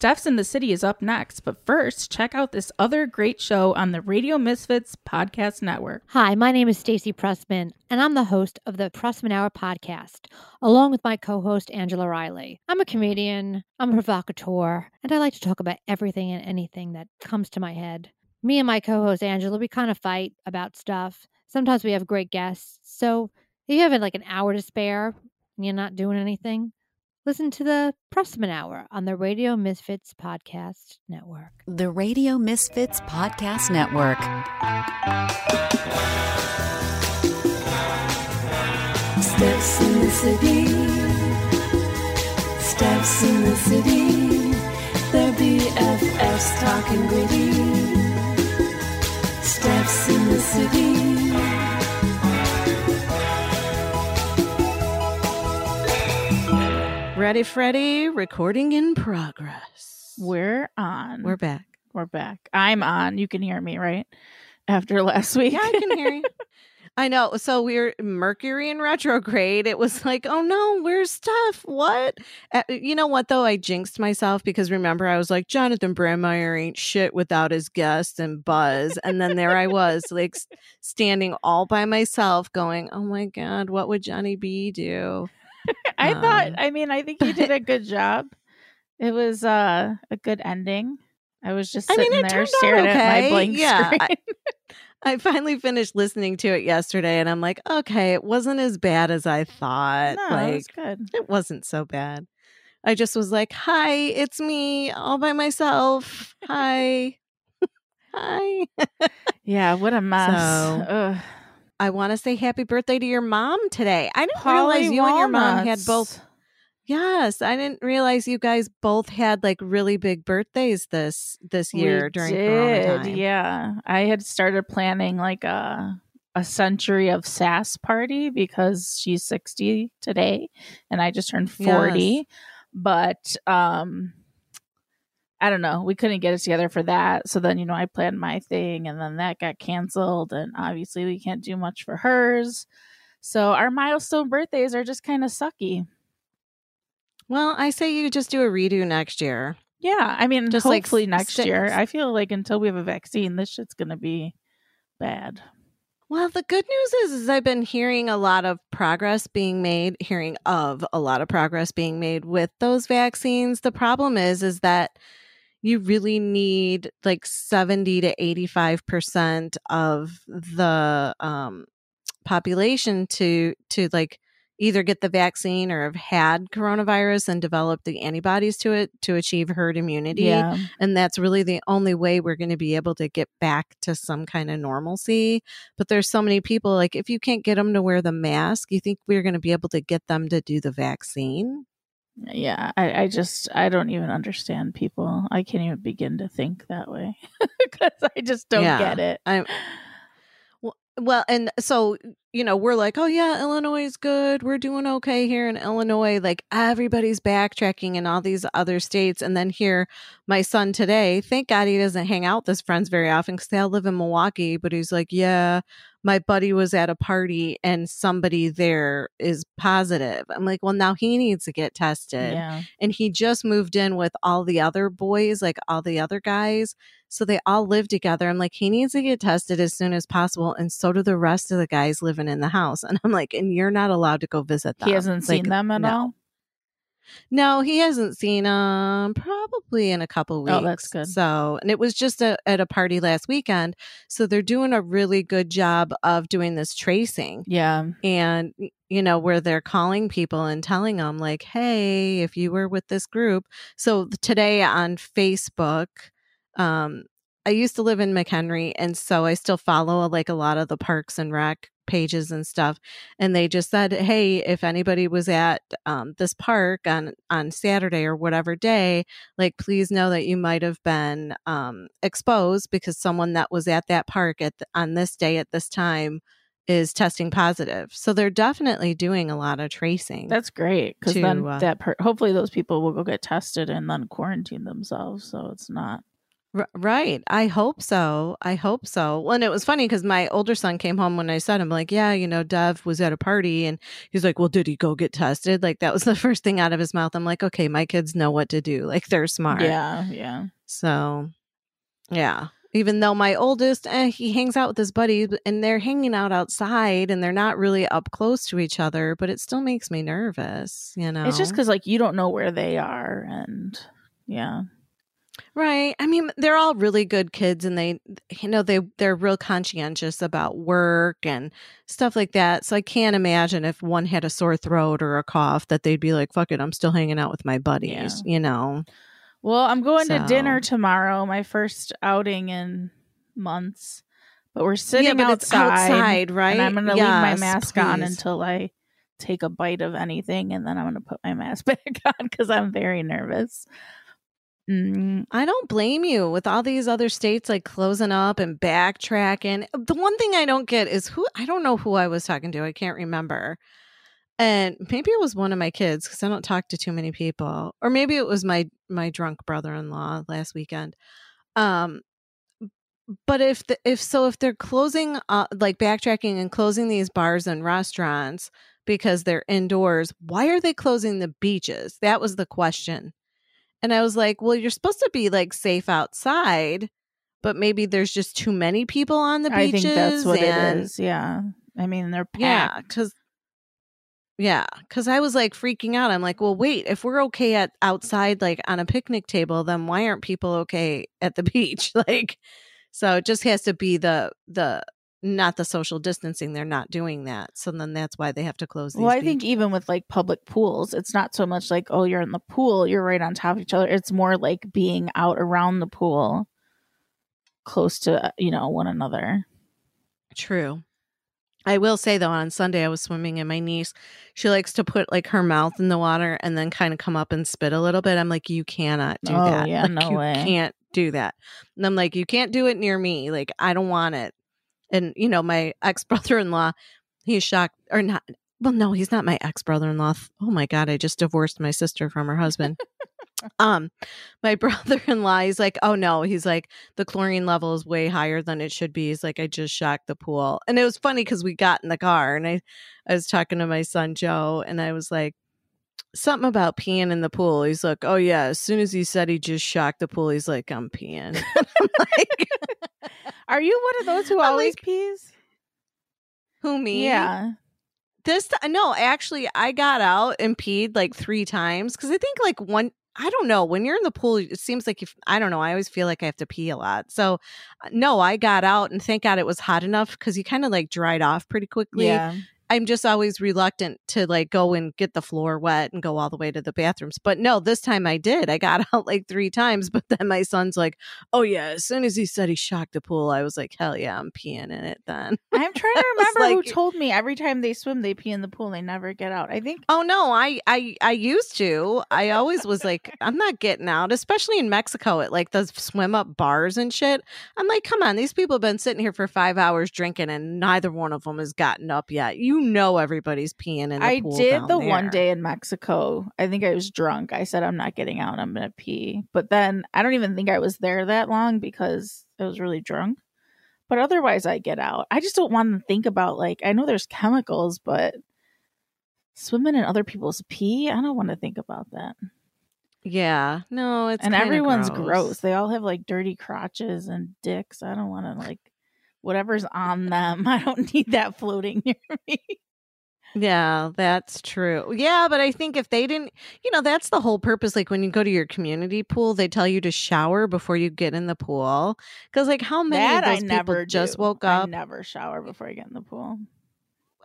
Steph's in the City is up next, but first, check out this other great show on the Radio Misfits Podcast Network. Hi, my name is Stacey Pressman, and I'm the host of the Pressman Hour podcast, along with my co host, Angela Riley. I'm a comedian, I'm a provocateur, and I like to talk about everything and anything that comes to my head. Me and my co host, Angela, we kind of fight about stuff. Sometimes we have great guests. So if you have like an hour to spare and you're not doing anything, listen to the Pressman Hour on the Radio Misfits Podcast Network. The Radio Misfits Podcast Network. Steph's in the city. Steph's in the city. They're BFFs talking gritty. Steph's in the city. Ready, Freddy, recording in progress. We're on. We're back. We're back. I'm on. You can hear me, right? After last week. Yeah, I can hear you. I know. So we're Mercury in retrograde. It was like, oh no, where's stuff? What? Uh, you know what though? I jinxed myself because remember I was like, Jonathan Brandmeier ain't shit without his guests and Buzz, and then there I was, like standing all by myself, going, oh my god, what would Johnny B do? I thought, Um, I mean, I think you did a good job. It was uh, a good ending. I was just I mean, sitting there staring at my blank Yeah, screen. I- I finally finished listening to it yesterday, and I'm like, okay, it wasn't as bad as I thought. no, it was good. it wasn't so bad. I just was like, "Hi, it's me, all by myself. Hi, hi." Yeah, what a mess. So, Ugh. I want to say happy birthday to your mom today. I didn't Polly realize you and your mom had both. Yes, I didn't realize you guys both had like really big birthdays this this year We during Corona did, time. Yeah, I had started planning like a a century of sass party because she's 60 today and I just turned 40. Yes. But um I don't know, we couldn't get it together for that. So then, you know, I planned my thing and then that got canceled and obviously we can't do much for hers. So our milestone birthdays are just kind of sucky. Well, I say you just do a redo next year. Yeah, I mean, Just, like, hopefully next sit- year. I feel like until we have a vaccine, this shit's gonna be bad. Well, the good news is, is I've been hearing a lot of progress being made, hearing of a lot of progress being made with those vaccines. The problem is, is that you really need like 70 to 85% of the um, population to, to like either get the vaccine or have had coronavirus and develop the antibodies to it to achieve herd immunity. Yeah, And that's really the only way we're going to be able to get back to some kind of normalcy. But there's so many people, like, if you can't get them to wear the mask, you think we're going to be able to get them to do the vaccine? Yeah. I, I just I don't even understand people. I can't even begin to think that way because I just don't Yeah. get it. I'm well, well, and so you know, we're like, oh yeah, Illinois is good. We're doing okay here in Illinois. Like everybody's backtracking in all these other states, and then here, my son today. Thank God he doesn't hang out with his friends very often because they all live in Milwaukee. But he's like, yeah, my buddy was at a party and somebody there is positive. I'm like, well, now he needs to get tested Yeah, and he just moved in with all the other boys, like all the other guys. So they all live together. I'm like, he needs to get tested as soon as possible. And so do the rest of the guys living in the house. And I'm like, and you're not allowed to go visit them. he hasn't Like, seen them at no. all. No, he hasn't seen them probably in a couple weeks. Oh, that's good. So, and it was just a, at a party last weekend. So they're doing a really good job of doing this tracing Yeah, and you know where they're calling people and telling them like hey if you were with this group so today on facebook um i used to live in mchenry and so i still follow like a lot of the parks and rec pages and stuff and they just said hey if anybody was at um, this park on on saturday or whatever day like please know that you might have been um, exposed because someone that was at that park at the, on this day at this time is testing positive. So they're definitely doing a lot of tracing. that's great because then uh, that per- hopefully those people will go get tested and then quarantine themselves, so it's not R- right. I hope so. I hope so. Well, and it was funny because my older son came home when I said, I'm like, yeah, you know, Dev was at a party and he's like, well, did he go get tested? Like, that was the first thing out of his mouth. I'm like, okay, my kids know what to do. Like, they're smart. Yeah, yeah. So, yeah. Even though my oldest, eh, he hangs out with his buddies and they're hanging out outside and they're not really up close to each other, but it still makes me nervous, you know? It's just because like you don't know where they are, and yeah, Right. I mean, they're all really good kids and they you know, they they're real conscientious about work and stuff like that. So I can't imagine if one had a sore throat or a cough that they'd be like, "Fuck it, I'm still hanging out with my buddies," you know. Well, I'm going to dinner tomorrow, my first outing in months. But we're sitting yeah, but outside, outside, right? and I'm going to leave my Yes, mask on until I take a bite of anything, and then I'm going to put my mask back on because I'm very nervous. Mm, I don't blame you with all these other states like closing up and backtracking. The one thing I don't get is who I don't know who I was talking to. I can't remember. And maybe it was one of my kids because I don't talk to too many people. Or maybe it was my my drunk brother-in-law last weekend. Um but if the, if so if they're closing uh, like backtracking and closing these bars and restaurants because they're indoors, why are they closing the beaches? That was the question. And I was like, well, you're supposed to be like safe outside, but maybe there's just too many people on the beaches. I think that's what and, it is. Yeah, I mean they're packed. Yeah, because yeah, because I was like freaking out. I'm like, well, wait, if we're okay at outside, like on a picnic table, then why aren't people okay at the beach? like, so it just has to be the the not the social distancing. They're not doing that, so then that's why they have to close. These Well, I think even with like public pools, it's not so much like, oh, you're in the pool, you're right on top of each other. It's more like being out around the pool, close to, uh, you know, one another. True. I will say though, on Sunday I was swimming and my niece, she likes to put like her mouth in the water and then kind of come up and spit a little bit. I'm like, you cannot do Oh, that. yeah, Like, no you way. can't do that. And I'm like, you can't do it near me. Like, I don't want it. And you know, my ex brother in law, he's shocked or not. Well, no, he's not my ex brother in law. Oh my god, I just divorced my sister from her husband. um, my brother in law, he's like, oh no, he's like, the chlorine level is way higher than it should be. He's like, I just shocked the pool. And it was funny because we got in the car and I, I was talking to my son Joe and I was like, something about peeing in the pool. He's like, oh yeah. As soon as he said he just shocked the pool, he's like, I'm peeing. I'm like, Are you one of those who I'm always like, pees? who me? Yeah. This t- no, actually, I got out and peed like three times because I think like one. I don't know. When you're in the pool, it seems like if I don't know. I always feel like I have to pee a lot. So, uh, no, I got out and thank God it was hot enough because you kind of like dried off pretty quickly. Yeah. I'm just always reluctant to like go and get the floor wet and go all the way to the bathrooms. But no, this time I did. I got out like three times, but then my son's like, "Oh yeah." As soon as he said he shocked the pool, I was like, "Hell yeah, I'm peeing in it." Then. I'm trying to remember like- who told me every time they swim, they pee in the pool. They never get out. I think Oh no, I I I used to. I always was like, I'm not getting out, especially in Mexico at like those swim up bars and shit. I'm like, come on, these people have been sitting here for five hours drinking, and neither one of them has gotten up yet. You know, everybody's peeing in the I did the one day in Mexico. I think I was drunk. I said I'm not getting out. I'm gonna pee. But then I don't even think I was there that long because I was really drunk. But otherwise, I get out. I just don't want to think about like I know there's chemicals, but swimming in other people's pee. I don't want to think about that. Yeah, no, it's and everyone's gross. They all have like dirty crotches and dicks. I don't want to like whatever's on them. I don't need that floating near me. Yeah, that's true. Yeah, but I think if they didn't, you know, that's the whole purpose. Like when you go to your community pool, they tell you to shower before you get in the pool. Because, like, how many that of I those people never just woke I up? never shower before I get in the pool.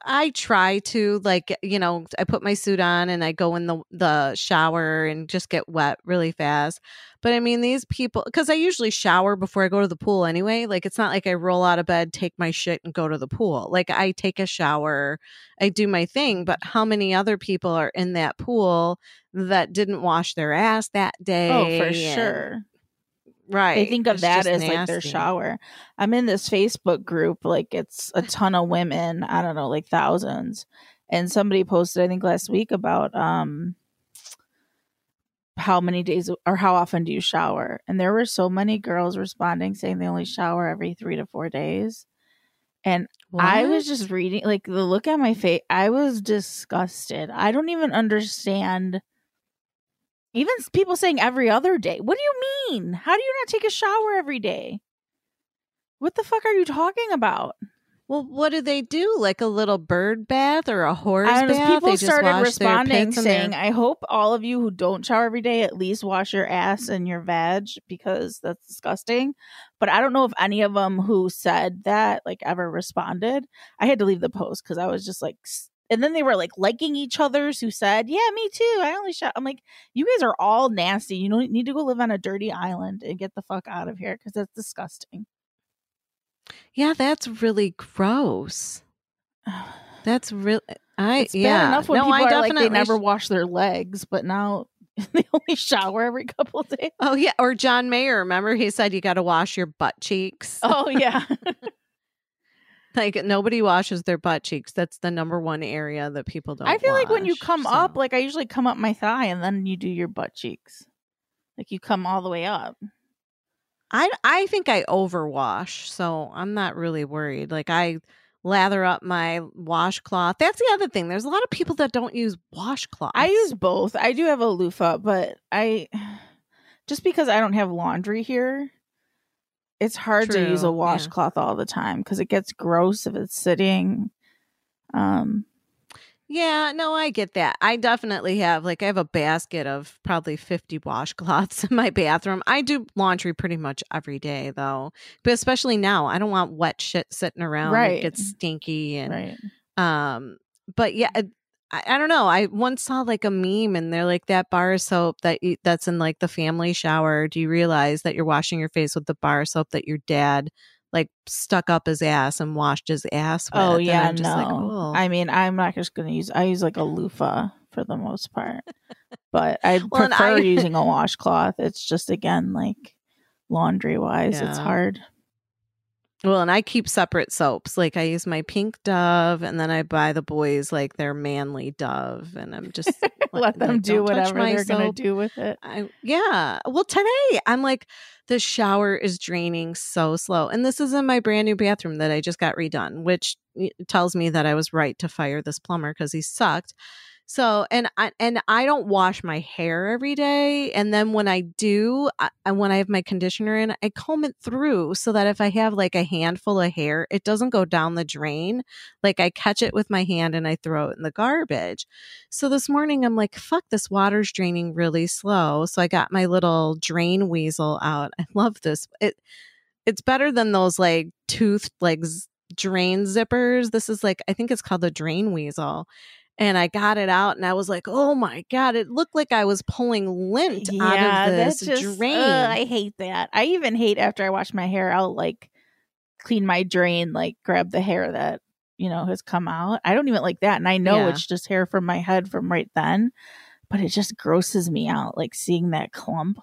I try to like you know I put my suit on and I go in the the shower and just get wet really fast. But I mean these people because I usually shower before I go to the pool anyway. Like it's not like I roll out of bed, take my shit and go to the pool. Like I take a shower, I do my thing. But how many other people are in that pool that didn't wash their ass that day? Oh, for and- sure. Right. They think of It's that as like their shower. I'm in this Facebook group, like it's a ton of women, I don't know, like thousands. And somebody posted, I think last week about um how many days or how often do you shower? And there were so many girls responding saying they only shower every three to four days. And I was just reading, like the look at my face, I was disgusted. I don't even understand. Even people saying every other day. What do you mean? How do you not take a shower every day? What the fuck are you talking about? Well, what do they do? Like a little bird bath or a horse I know, bath? people They started responding and their- saying, "I hope all of you who don't shower every day at least wash your ass and your vag because that's disgusting." But I don't know if any of them who said that like ever responded. I had to leave the post because I was just like, and then they were like liking each other's who said, "Yeah, me too. I only shower." I'm like, you guys are all nasty. You don't need to go live on a dirty island and get the fuck out of here because that's disgusting. Yeah, that's really gross. That's really eh, I It's yeah. enough when no, people I are like definitely they never sh- wash their legs, but now they only shower every couple of days. Oh yeah, or John Mayer, remember he said you got to wash your butt cheeks. Oh yeah, Like nobody washes their butt cheeks. That's the number one area that people don't I feel like when you come so. up, like I usually come up my thigh and then you do your butt cheeks, like you come all the way up. I I think I overwash, so I'm not really worried. Like I lather up my washcloth. That's the other thing. There's a lot of people that don't use washcloth. I use both. I do have a loofah, but I just because I don't have laundry here, it's hard to use a True, yeah. washcloth all the time because it gets gross if it's sitting. Um, Yeah, no, I get that. I definitely have like I have a basket of probably 50 washcloths in my bathroom. I do laundry pretty much every day though. But especially now, I don't want wet shit sitting around. Right. It gets stinky and right. um but yeah, I, I don't know. I once saw like a meme and they're like that bar of soap that you, that's in like the family shower. Do you realize that you're washing your face with the bar of soap that your dad like stuck up his ass and washed his ass oh, with? Oh yeah, I'm just no. like, oh. I mean, I'm not just gonna use. I use like a loofah for the most part, but I Well, prefer I- using a washcloth. It's just again like laundry wise, it's hard. Well, and I keep separate soaps. Like I use my pink Dove, and then I buy the boys like their manly Dove, and I'm just Let them like, do "Don't whatever they're gonna do with it. I, yeah. Well, today I'm like, the shower is draining so slow. And this is in my brand new bathroom that I just got redone, which tells me that I was right to fire this plumber because he sucked. So, and I, and I don't wash my hair every day. And then when I do, I, and when I have my conditioner in, I comb it through so that if I have like a handful of hair, it doesn't go down the drain. Like I catch it with my hand and I throw it in the garbage. So this morning I'm like, fuck, this water's draining really slow. So I got my little drain weasel out. I love this. It it's better than those like tooth like drain zippers. This is like I think it's called the drain weasel. And I got it out and I was like, oh my God, it looked like I was pulling lint out of this just, drain. ugh, I hate that. I even hate after I wash my hair, I'll like clean my drain, like grab the hair that you know has come out. I don't even like that, and I know Yeah. it's just hair from my head from right then, but it just grosses me out, like seeing that clump.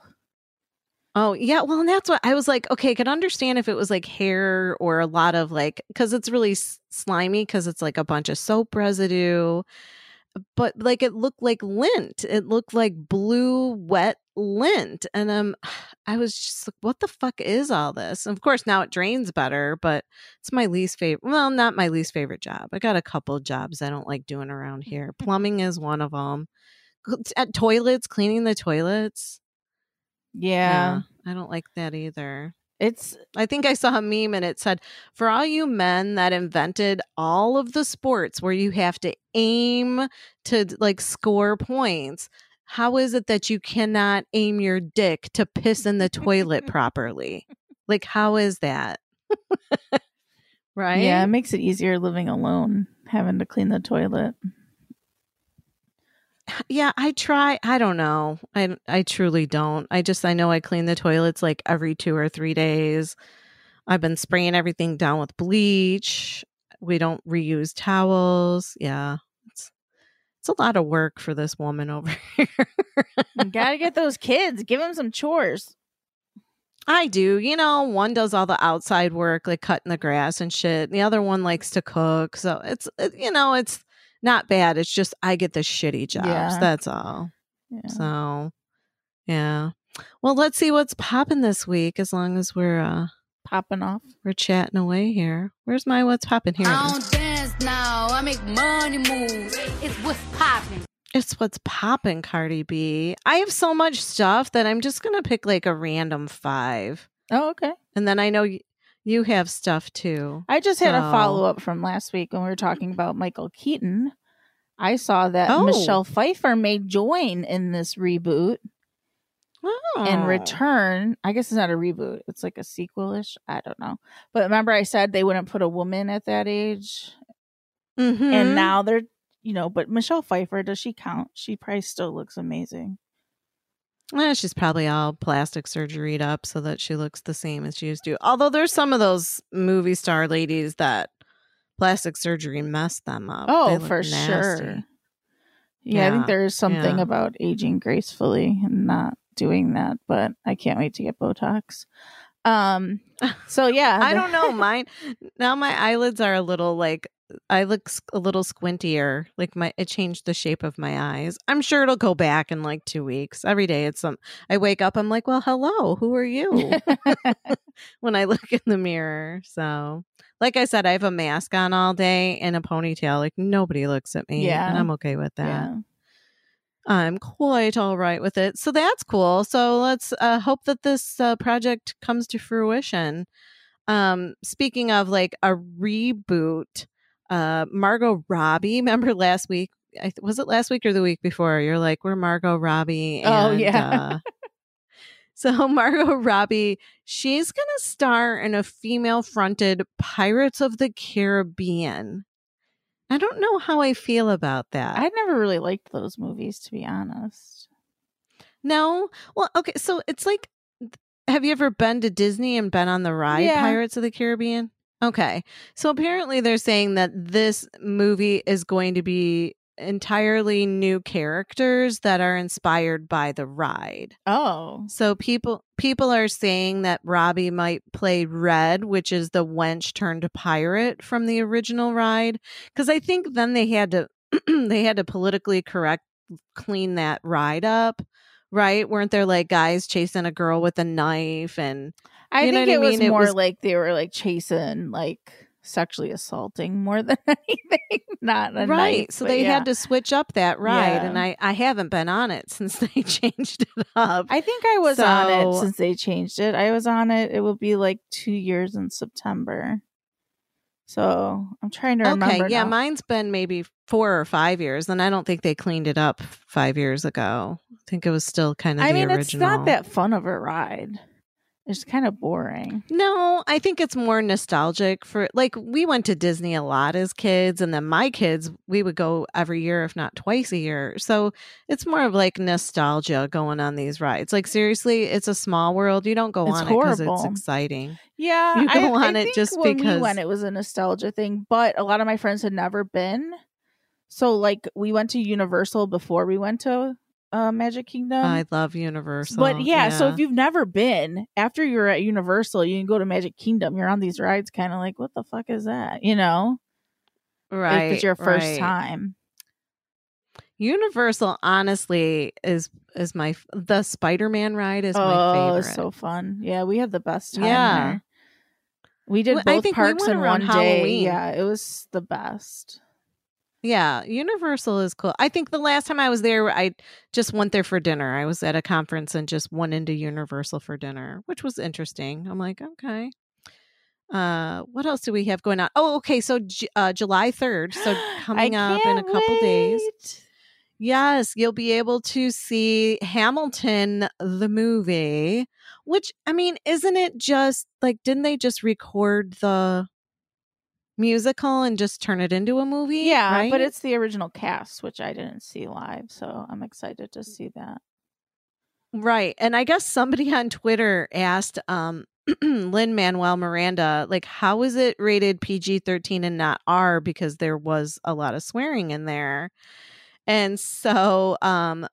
Oh, yeah. Well, and that's what I was like, okay, I could understand if it was like hair or a lot of like, because it's really slimy because it's like a bunch of soap residue. But like it looked like lint. It looked like blue, wet lint. And um, I was just like, what the fuck is all this? And of course, now it drains better, but it's my least favorite. Well, not my least favorite job. I got a couple jobs I don't like doing around here. Plumbing is one of them. At toilets, cleaning the toilets. Yeah, I don't like that either. it's I think I saw a meme and it said, for all you men that invented all of the sports where you have to aim to like score points, how is it that you cannot aim your dick to piss in the toilet properly? Like, how is that? right? yeah, it makes it easier living alone, having to clean the toilet. Yeah, I try. I don't know. I I truly don't. I just I know I clean the toilets like every 2 or 3 days. I've been spraying everything down with bleach. We don't reuse towels. Yeah. It's it's a lot of work for this woman over here. Gotta get those kids. Give them some chores. I do. You know, one does all the outside work like cutting the grass and shit. The other one likes to cook. So it's it- you know, it's not bad. It's just I get the shitty jobs. Yeah. That's all. Yeah. So Yeah. Well, let's see what's popping this week as long as we're uh Popping off. we're chatting away here. Where's my what's popping here? I don't dance now. I make money moves. It's what's popping. It's what's popping, Cardi B. I have so much stuff that I'm just gonna pick like a random five, Oh, okay. and then I know y- you have stuff too. I just had a follow up from last week when we were talking about Michael Keaton. I saw that Oh. Michelle Pfeiffer may join in this reboot Oh. in return. I guess it's not a reboot; it's like a sequel ish. I don't know. But remember, I said they wouldn't put a woman at that age, Mhm. and now they're, you know. But Michelle Pfeiffer, does she count? She probably still looks amazing. Eh, she's probably all plastic surgeryed up so that she looks the same as she used to. Although there's some of those movie star ladies that plastic surgery messed them up. Oh, for nasty. sure. Yeah, I think there is something yeah. about aging gracefully and not doing that, but I can't wait to get Botox. Um so yeah. I don't know. Mine now my eyelids are a little like I look a little squintier. Like my it changed the shape of my eyes. I'm sure it'll go back in like 2 weeks. Every day it's some I wake up I'm like, "Well, hello. Who are you?" when I look in the mirror. So, like I said, I have a mask on all day and a ponytail. Like nobody looks at me, Yeah. and I'm okay with that. yeah. I'm quite all right with it. So that's cool. So let's uh, hope that this uh, project comes to fruition. Um, speaking of like a reboot, uh, Margot Robbie. Remember last week? I, was it last week or the week before? You're like, we're Margot Robbie. Oh, yeah. uh, so Margot Robbie, she's gonna star in a female-fronted Pirates of the Caribbean. I don't know how I feel about that. I never really liked those movies to be honest. No. Well, okay. So it's like, have you ever been to Disney and been on the ride Yeah. Pirates of the Caribbean? Okay. So apparently they're saying that this movie is going to be entirely new characters that are inspired by the ride. Oh. So people people are saying that Robbie might play Red, which is the wench turned pirate from the original ride cuz I think then they had to they had to politically correct clean that ride up. Right? Weren't there like guys chasing a girl with a knife and I You think what I it was mean? It more was- like they were like chasing like sexually assaulting more than anything. Not right. knife, so they yeah. had to switch up that ride Yeah. and I I haven't been on it since they changed it up. I think I was on it since they changed it. I was on it. It will be like two years in September. So I'm trying to remember. Okay, yeah, now. mine's been maybe four or five years, and I don't think they cleaned it up five years ago. I think it was still kind of I mean, original. it's not that fun of a ride. It's kind of boring. No, I think it's more nostalgic for like we went to Disney a lot as kids, and then my kids we would go every year, if not twice a year. So it's more of like nostalgia going on these rides. Like seriously, it's a small world. You don't go It's on it because it's exciting. Yeah, You I, go I on it think just when because- we went, it was a nostalgia thing. But a lot of my friends had never been. So like we went to Universal before we went to uh, Magic Kingdom. I love Universal, but yeah, so if you've never been, after you're at Universal, you can go to Magic Kingdom. You're on these rides, kind of like, what the fuck is that? You know, right, if it's your first right. time. Universal, honestly, is is my the Spider Man ride is my oh, favorite. it's so fun. Yeah, we had the best time. Yeah. there. we did Well, I both think we parks went in one day. Halloween. Yeah, it was the best. Yeah, Universal is cool. I think the last time I was there, I just went there for dinner. I was at a conference and just went into Universal for dinner, which was interesting. I'm like, okay. Uh, what else do we have going on? Oh, okay. So uh, July 3rd, so coming up in a couple days. Yes, you'll be able to see Hamilton the movie, which I mean, isn't it just like didn't they just record the musical and just turn it into a movie? Yeah, right? but it's the original cast, which I didn't see live, so I'm excited to see that. right. And I guess somebody on Twitter asked um Lin-Manuel Miranda, like, how is it rated PG 13 and not R? Because there was a lot of swearing in there. And so um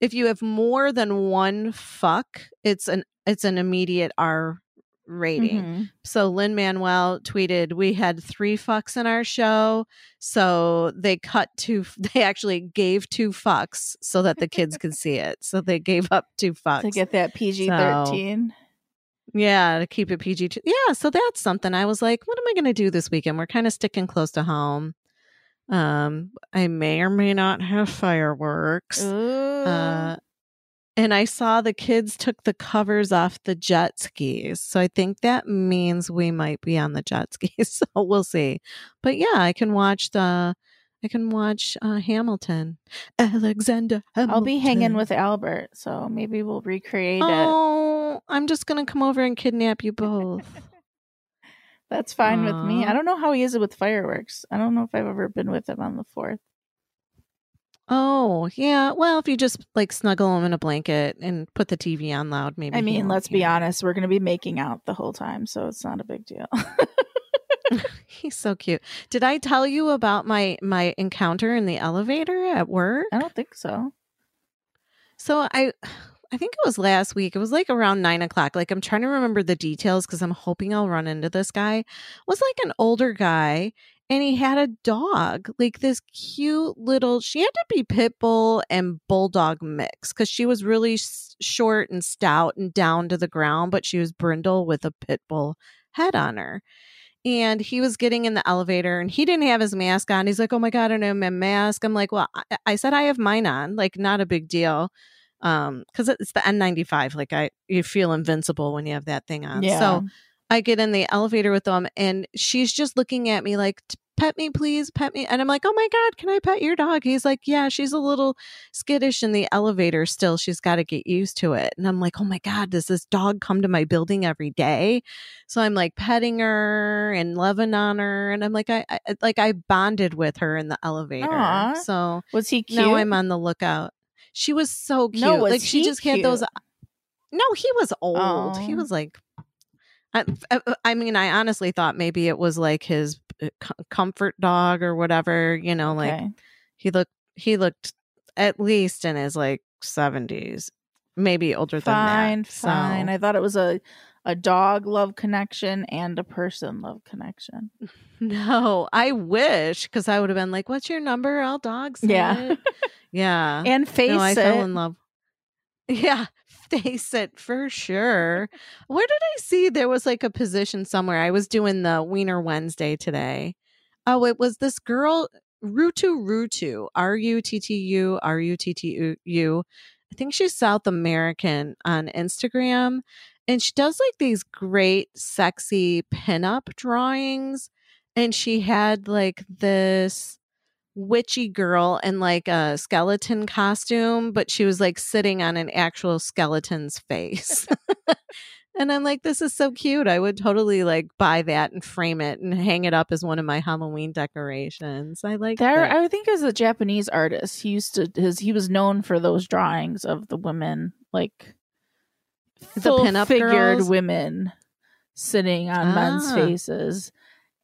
if you have more than one fuck, it's an it's an immediate R rating. Mhm. So Lin-Manuel tweeted, "We had three fucks in our show, so they cut two. They actually gave two fucks so that the kids could see it. So they gave up two fucks to get that PG thirteen. yeah, to keep it PG. t- Yeah, so that's something. I was like, what am I going to do this weekend? We're kind of sticking close to home. Um, I may or may not have fireworks. Uh, and I saw the kids took the covers off the jet skis. So I think that means we might be on the jet skis. So we'll see. But yeah, I can watch the I can watch uh, Hamilton. Alexander Hamilton. I'll be hanging with Albert, so maybe we'll recreate it. Oh, I'm just going to come over and kidnap you both. That's fine with me. I don't know how he is with fireworks. I don't know if I've ever been with him on the fourth. Oh, yeah. Well, if you just like snuggle him in a blanket and put the TV on loud, maybe. I mean, let's be honest, we're going to be making out the whole time, so it's not a big deal. He's so cute. Did I tell you about my my encounter in the elevator at work? I don't think so. So I, I think it was last week. It was like around nine o'clock. Like I'm trying to remember the details because I'm hoping I'll run into this guy. It was like an older guy, and he had a dog, like this cute little. She had to be pit bull and bulldog mix because she was really s- short and stout and down to the ground, but she was brindle with a pit bull head on her. And he was getting in the elevator and he didn't have his mask on. He's like, Oh my God, I don't have my mask. I'm like, Well, I, I said I have mine on, like, not a big deal. Um, because it's the N95. Like, I, you feel invincible when you have that thing on. Yeah. So I get in the elevator with them and she's just looking at me like, Pet me, please, pet me. And I'm like, Oh my God, can I pet your dog? He's like, Yeah, she's a little skittish in the elevator still. She's got to get used to it. And I'm like, Oh my God, does this dog come to my building every day? So I'm like petting her and loving on her. And I'm like, I, I like I bonded with her in the elevator. Aw. So Was he cute? now I'm on the lookout. She was so cute. No, was like she he just had those. cute? No, he was old. He Oh. was like. I, I- I mean, I honestly thought maybe it was like his uh, comfort dog or whatever. You know, like Okay. he looked. He looked at least in his like seventies, maybe older fine, than that. fine. So- I thought it was a a dog love connection and a person love connection. No, I wish because I would have been like, "What's your number? All dogs." dog sit." Yeah. yeah. And face no, I it. fell in love. Yeah, face it for sure. Where did I see there was like a position somewhere? I was doing the Wiener Wednesday today. Oh, it was this girl, Rutu Rutu, R U T T U R U T T U. I think she's South American on Instagram. And she does like these great, sexy pinup drawings. And she had like this witchy girl in like a skeleton costume, but she was like sitting on an actual skeleton's face. and I'm like, this is so cute. I would totally like buy that and frame it and hang it up as one of my Halloween decorations. I like There, that. I think as a Japanese artist, he used to his he was known for those drawings of the women like The pinup figured girls? women sitting on men's Ah. faces.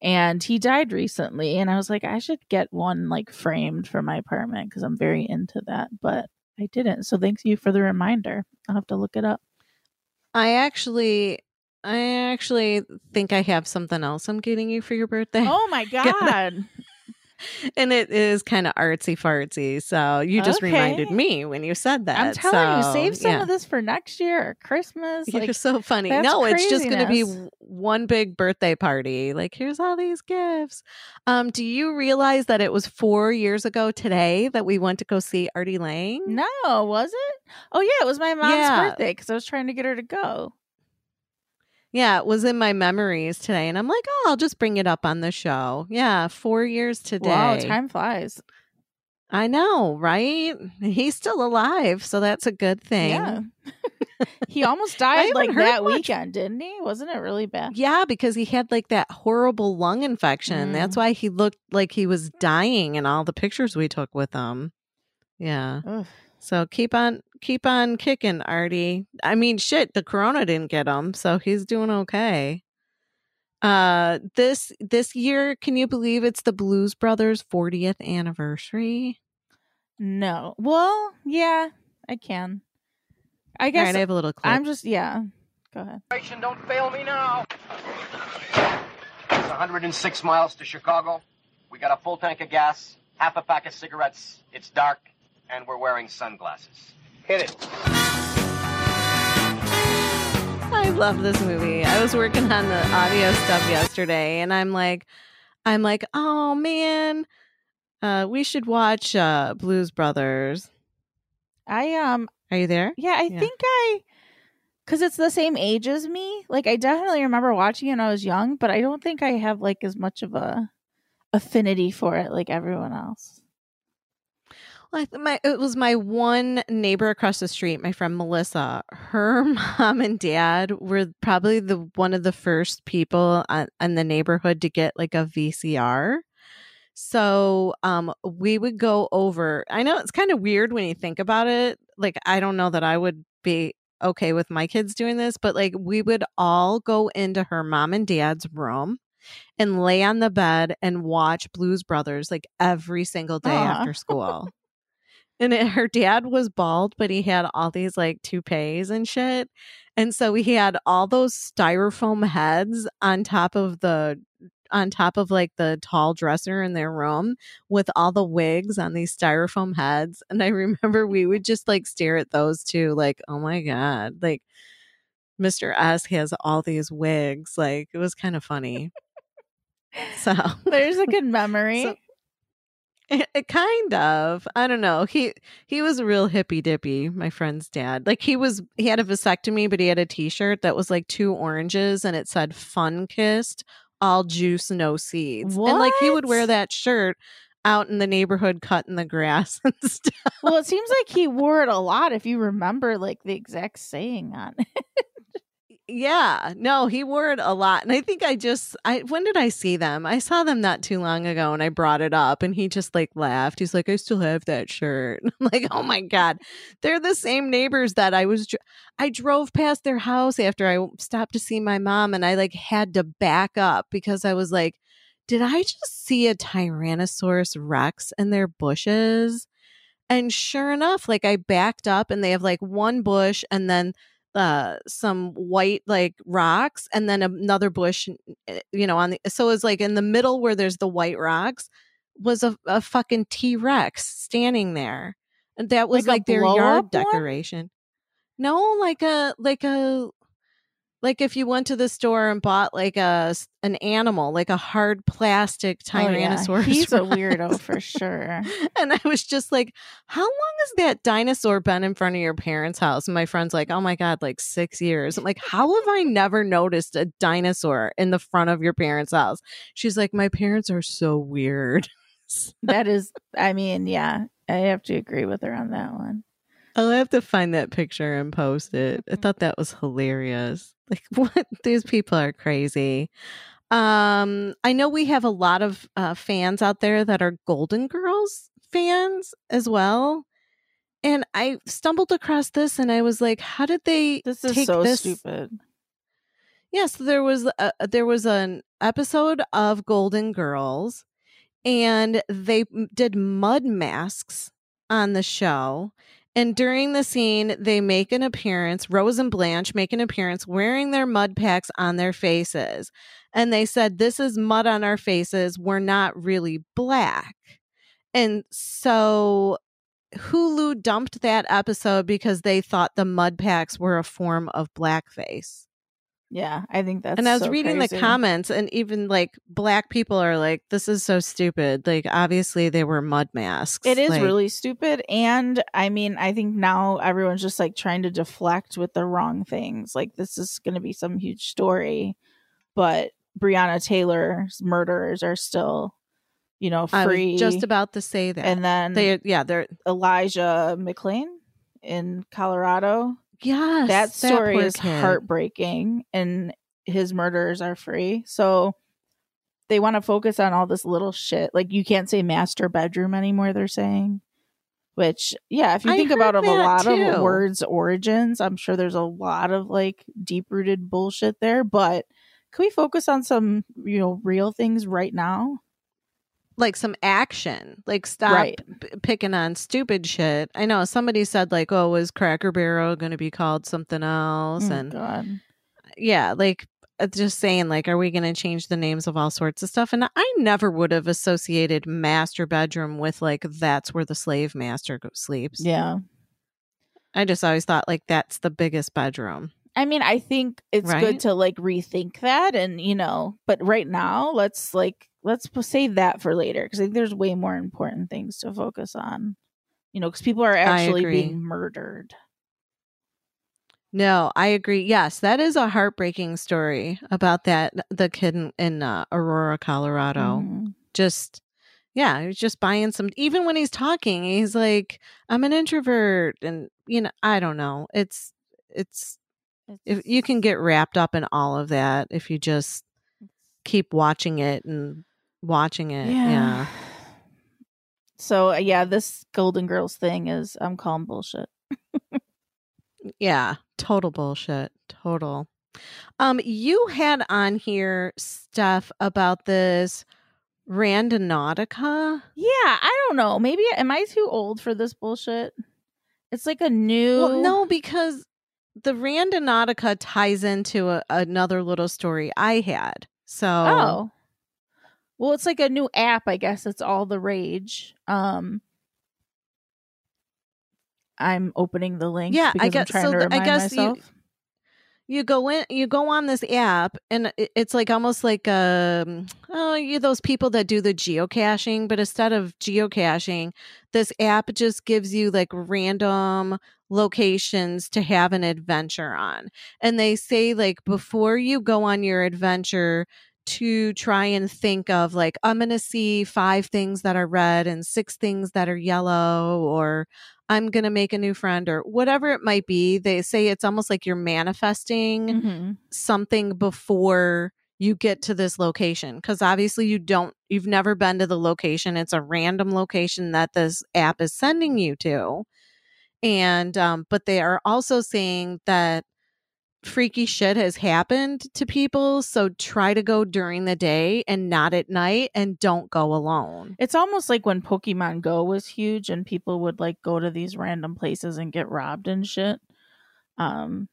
And he died recently, and I was like, I should get one like framed for my apartment because I'm very into that, but I didn't. So thank you for the reminder. I'll have to look it up. I actually I actually think I have something else I'm getting you for your birthday. Oh my god! and it is kind of artsy fartsy. So you just Okay. reminded me when you said that. I'm telling So, you, save some yeah. of this for next year or Christmas. You're Like, so funny. No, it's just going to be one big birthday party. Like, here's all these gifts. Um, do you realize that it was four years ago today that we went to go see Artie Lange? no, was it? Oh yeah, it was my mom's Yeah. birthday because I was trying to get her to go. Yeah, it was in my memories today, and I'm like, oh, I'll just bring it up on the show. Yeah, four years today. Wow, time flies. I know, right? He's still alive, so that's a good thing. Yeah. he almost died like that much- weekend, didn't he? Wasn't it really bad? Yeah, because he had like that horrible lung infection. Mm. That's why he looked like he was dying in all the pictures we took with him. Yeah. Ugh. So keep on keep on kicking, Artie. I mean, shit, the corona didn't get him, so he's doing okay. Uh this this year, can you believe it's the Blues Brothers 40th anniversary? No. Well, yeah, I can. I guess right, I have a little clip. I'm just yeah. Go ahead. Don't fail me now. It's 106 miles to Chicago. We got a full tank of gas, half a pack of cigarettes. It's dark, and we're wearing sunglasses. Hit it. I love this movie. I was working on the audio stuff yesterday and I'm like I'm like, "Oh man, uh we should watch uh Blues Brothers." I um Are you there? yeah, I Yeah. think I cuz it's the same age as me. Like I definitely remember watching it when I was young, but I don't think I have like as much of a affinity for it like everyone else. Well, I th- my it was my one neighbor across the street, my friend Melissa. Her mom and dad were probably the one of the first people on, in the neighborhood to get like a VCR. So um we would go over. I know it's kind of weird when you think about it. Like I don't know that I would be okay with my kids doing this, but like we would all go into her mom and dad's room and lay on the bed and watch Blues Brothers like every single day Aw. after school. And it, her dad was bald, but he had all these like toupees and shit. And so he had all those styrofoam heads on top of the on top of like the tall dresser in their room with all the wigs on these styrofoam heads. And I remember we would just like stare at those two, like, oh my God, like Mr. S has all these wigs. Like it was kind of funny. So There's a good memory. So- Eh, eh, kind of. I don't know. He he was a real hippy dippy, my friend's dad. Like he was he had a vasectomy, but he had a t-shirt that was like two oranges and it said fun kissed, all juice, no seeds. what? And like he would wear that shirt out in the neighborhood cutting the grass and stuff. well, it seems like he wore it a lot if you remember like the exact saying on it. Yeah, no, he wore it a lot. And I think I just I when did I see them? I saw them not too long ago and I brought it up and he just like laughed. He's like, I still have that shirt. I'm like, oh my God. They're the same neighbors that I was dr- I drove past their house after I stopped to see my mom and I like had to back up because I was like, did I just see a Tyrannosaurus Rex in their bushes? And sure enough, like I backed up and they have like one bush and then uh some white like rocks and then another bush eh, you know on the so it's like in the middle where there's the white rocks was a, a fucking t-rex standing there and that was Like like, their yard one? decoration no like a like a like if you went to the store and bought like a an animal like a hard plastic Oh, yeah. tyrannosaurus He's a weirdo for sure. And I was just like, how long has that dinosaur been in front of your parents' house? And my friend's like, oh my God, like six years. I'm like, how have I never noticed a dinosaur in the front of your parents' house? She's like, my parents are so weird. That is, I mean, yeah, I have to agree with her on that one. I'll have to find that picture and post it. I thought that was hilarious. Like what these people are crazy. Um I know we have a lot of uh fans out there that are Golden Girls fans as well. And I stumbled across this and I was like, how did they This is take so this stupid. Yes, there was a, there was an episode of Golden Girls, and they did mud masks on the show. And during the scene, they make an appearance. Rose and Blanche make an appearance wearing their mud packs on their faces, and they said, "This is mud on our faces. We're not really black." And so Hulu dumped that episode because they thought the mud packs were a form of blackface Yeah, I think that's. and I was so reading crazy. the comments, and even like black people are like, "This is so stupid." Like, obviously, they were mud masks. It is Like, really stupid. And I mean, I think now everyone's just like trying to deflect with the wrong things. Like, this is going to be some huge story, but Breonna Taylor's murderers are still, you know, I was free. just about to say that. and then they, yeah, they're Elijah McClain in Colorado. Yes, that story poor is kid. heartbreaking and his murderers are free so they want to focus on all this little shit like you can't say master bedroom anymore they're saying which yeah if you I think about of a lot too. of words origins i'm sure there's a lot of like deep rooted bullshit there but can we focus on some you know real things right now like some action. Like, stop Right. p- picking on stupid shit. I know somebody said like, "Oh, was Cracker Barrel going to be called something else?" Oh, and god yeah, like uh, just saying, like, are we going to change the names of all sorts of stuff? And I never would have associated master bedroom with like that's where the slave master sleeps. Yeah. I just always thought like that's the biggest bedroom. I mean, I think it's Right? good to like rethink that and, you know, but right now, let's like, let's save that for later because I think there's way more important things to focus on, you know, because people are actually being murdered. No, I agree. Yes, that is a heartbreaking story about that the kid in, in uh, Aurora, Colorado. Mhm. Just yeah, he's just buying some. Even when he's talking, he's like, "I'm an introvert," and you know, I don't know. It's it's if you can get wrapped up in all of that if you just keep watching it and watching it. Yeah. So, uh, yeah, this Golden Girls thing is, I'm calling bullshit. Yeah, total bullshit. Total. Um, you had on here stuff about this Randonautica. Yeah, I don't know. Maybe, am I too old for this bullshit? It's like a new. Well, no, because the Randonautica ties into a, another little story I had. So, Oh. Well, it's like a new app, I guess. It's all the rage. Um I'm opening the link Yeah, I guess- so I guess myself. you go in you go on this app and it's like almost like um oh you those people that do the geocaching but instead of geocaching this app just gives you like random locations to have an adventure on. And they say like before you go on your adventure to try and think of like i'm going to see five things that are red and six things that are yellow or I'm going to make a new friend or whatever it might be. They say it's almost like you're manifesting Mhm. something before you get to this location because obviously you don't you've never been to the location it's a random location that this app is sending you to and um but they are also saying that freaky shit has happened to people so try to go during the day and not at night and don't go alone It's almost like when Pokemon Go was huge and people would like go to these random places and get robbed and shit. Um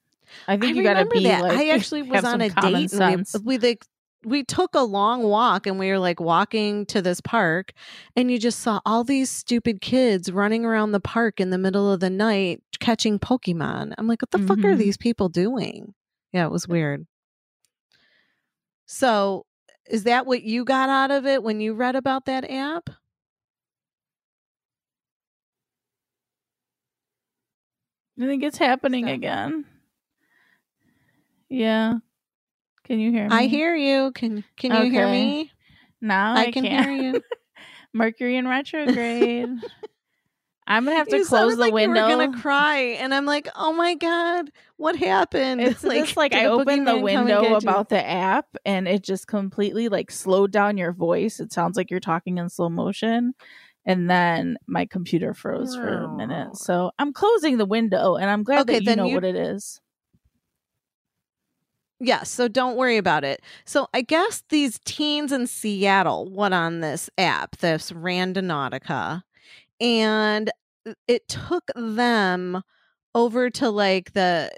I think I you got to be that. like I actually was on a date and we, we like we took a long walk and we were like walking to this park and you just saw all these stupid kids running around the park in the middle of the night catching Pokemon. I'm like, what the fuck are Mhm. these people doing? Yeah, it was weird. So, is that what you got out of it when you read about that app? I think it's happening So- again. Yeah. Can you hear me? I hear you. Can can you hear me? now. I, I can can't. hear you. Mercury in retrograde. I'm gonna have to You close the like window. You were gonna cry, and I'm like, "Oh my god, what happened?" It's just like I opened the boogeyman come and window you? about the app and it just completely like slowed down your voice. It sounds like you're talking in slow motion. And then my computer froze for a Oh. minute. So I'm closing the window and I'm glad Okay, that you know you- what it is. Yes, so don't worry about it. So I guess these teens in Seattle went on this app, this Randonautica, and uh, it took them over to like the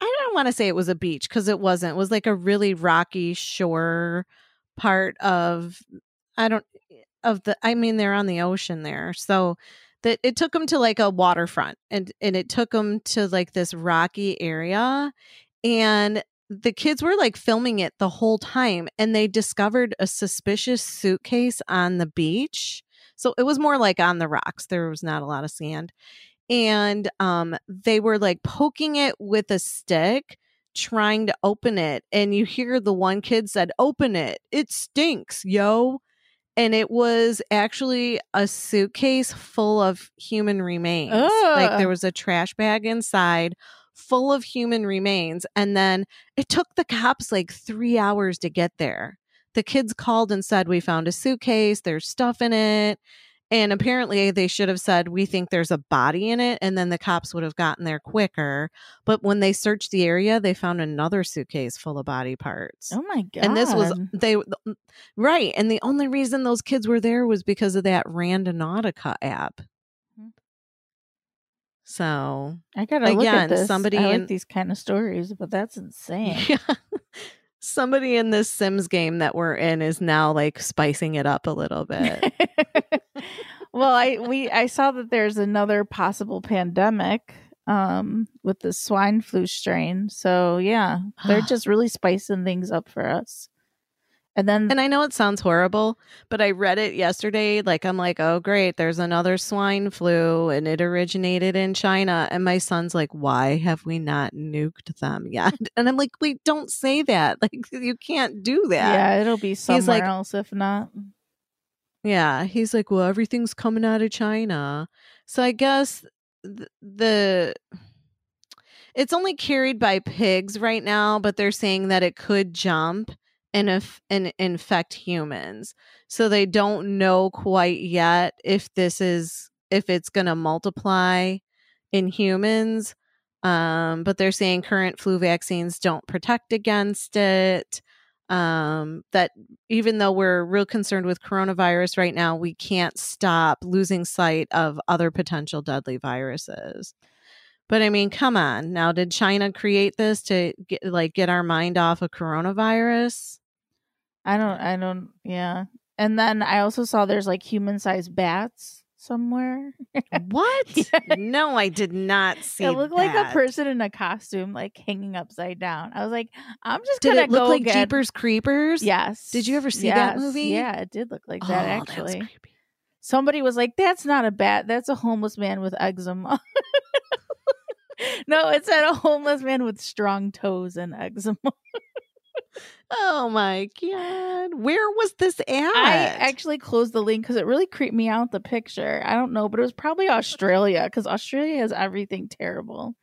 I don't want to say it was a beach because it wasn't. It was like a really rocky shore part of I don't eh, of the I mean they're on the ocean there. So that it took them to like a waterfront and and it took them to like this rocky area and the kids were like filming it the whole time and they discovered a suspicious suitcase on the beach so it was more like on the rocks there was not a lot of sand and um they were like poking it with a stick trying to open it and you hear the one kid said open it it stinks yo and it was actually a suitcase full of human remains like there was a trash bag inside full of human remains and then it took the cops like 3 hours to get there the kids called and said we found a suitcase there's stuff in it and apparently they should have said we think there's a body in it and then the cops would have gotten there quicker but when they searched the area they found another suitcase full of body parts Oh my god. and this was they right and the only reason those kids were there was because of that randonautica app hmm. So I gotta look at this. somebody I in- like these kind of stories, but that's insane. yeah. Somebody in this Sims game that we're in is now like spicing it up a little bit. well, I we I saw that there's another possible pandemic um with the swine flu strain. So yeah, they're just really spicing things up for us. And then And I know it sounds horrible, but I read it yesterday. Like, I'm like, oh, great, there's another swine flu and it originated in China. And my son's like, why have we not nuked them yet? And I'm like, wait, don't say that. Like, you can't do that. yeah, it'll be somewhere like- else if not. Yeah. He's like, well, everything's coming out of China. So I guess th- the. It's only carried by pigs right now, but they're saying that it could jump and if and infect humans. So they don't know quite yet if this is if it's going to multiply in humans. Um, but they're saying current flu vaccines don't protect against it. Um, that even though we're real concerned with coronavirus right now, we can't stop losing sight of other potential deadly viruses. But I mean, come on. Now, did China create this to get like get our mind off of coronavirus? I don't I don't yeah. And then I also saw there's like human sized bats somewhere. What? Yeah. No, I did not see. it looked like a person in a costume, like hanging upside down. I was like, I'm just Did gonna it look go like get... Jeepers Creepers? Yes. Did you ever see that movie? Yeah, it did look like that Oh, actually. creepy. Somebody was like, "That's not a bat. That's a homeless man with eczema." no, it said a homeless man with strong toes and eczema. Oh my god! Where was this at? I actually closed the link because it really creeped me out. The picture, I don't know, but it was probably Australia because Australia has everything terrible.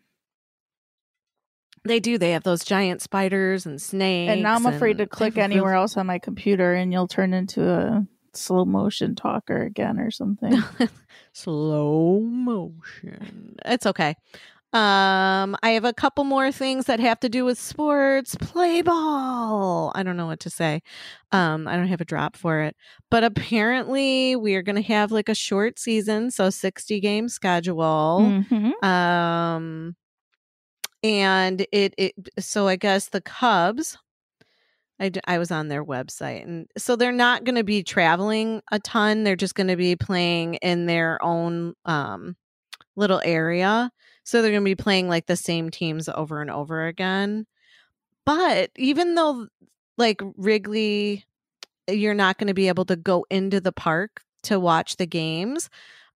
they do. They have those giant spiders and snakes. and now I'm afraid to click anywhere else on my computer, and you'll turn into a slow motion talker again or something. Slow motion. It's okay. Um, I have a couple more things that have to do with sports. Play ball. I don't know what to say. Um, I don't have a drop for it. But apparently we are gonna have like a short season, so 60 game schedule. Mhm. Um and it it so I guess the Cubs I, d- I was on their website and so they're not going to be traveling a ton they're just going to be playing in their own um little area so they're going to be playing like the same teams over and over again but even though like Wrigley you're not going to be able to go into the park to watch the games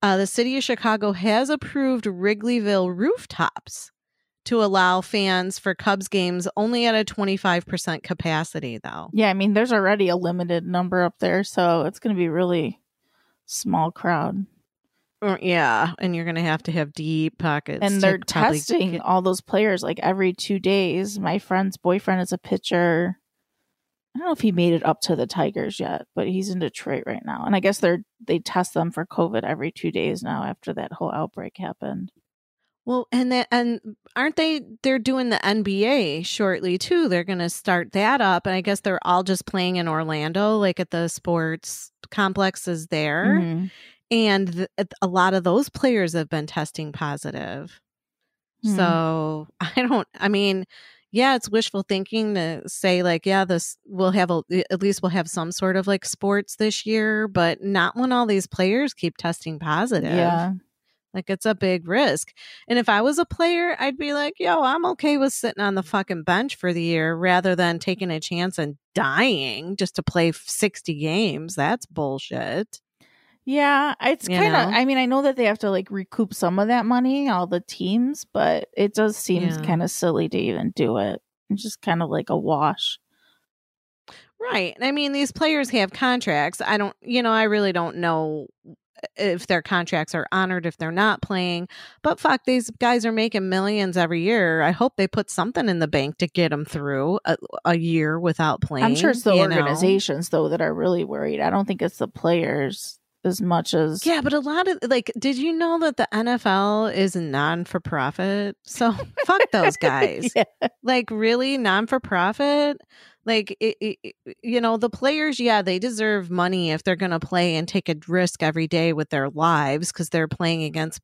uh, the city of Chicago has approved Wrigleyville rooftops to allow fans for Cubs games only at a 25% capacity, though. Yeah, I mean, there's already a limited number up there, so it's going to be really small crowd. Yeah, and you're going to have to have deep pockets. and they're testing get- all those players like every two days. My friend's boyfriend is a pitcher. I don't know if he made it up to the Tigers yet, but he's in Detroit right now. And I guess they're they test them for COVID every two days now after that whole outbreak happened. Well, and that and aren't they? They're doing the NBA shortly too. They're going to start that up, and I guess they're all just playing in Orlando, like at the sports complexes there. Mhm. And th- a lot of those players have been testing positive. Hmm. So I don't. I mean, yeah, it's wishful thinking to say like, yeah, this we'll have a at least we'll have some sort of like sports this year, but not when all these players keep testing positive. Yeah. Like it's a big risk. And if I was a player, I'd be like, yo, I'm okay with sitting on the fucking bench for the year rather than taking a chance and dying just to play 60 games. That's bullshit. Yeah, it's kind of. I mean, I know that they have to like recoup some of that money, all the teams, but it does seem Yeah. kind of silly to even do it. It's just kind of like a wash. Right. I mean, these players have contracts. I don't, you know, I really don't know if their contracts are honored if they're not playing. But fuck, these guys are making millions every year. I hope they put something in the bank to get them through a, a year without playing. I'm sure it's the you know? organizations though that are really worried. I don't think it's the players as much as Yeah, but a lot of like, did you know that the NFL is non for profit? So fuck those guys. Yeah. Like, really, non for profit? Like, it, it, you know, the players, yeah, they deserve money if they're going to play and take a risk every day with their lives because they're playing against,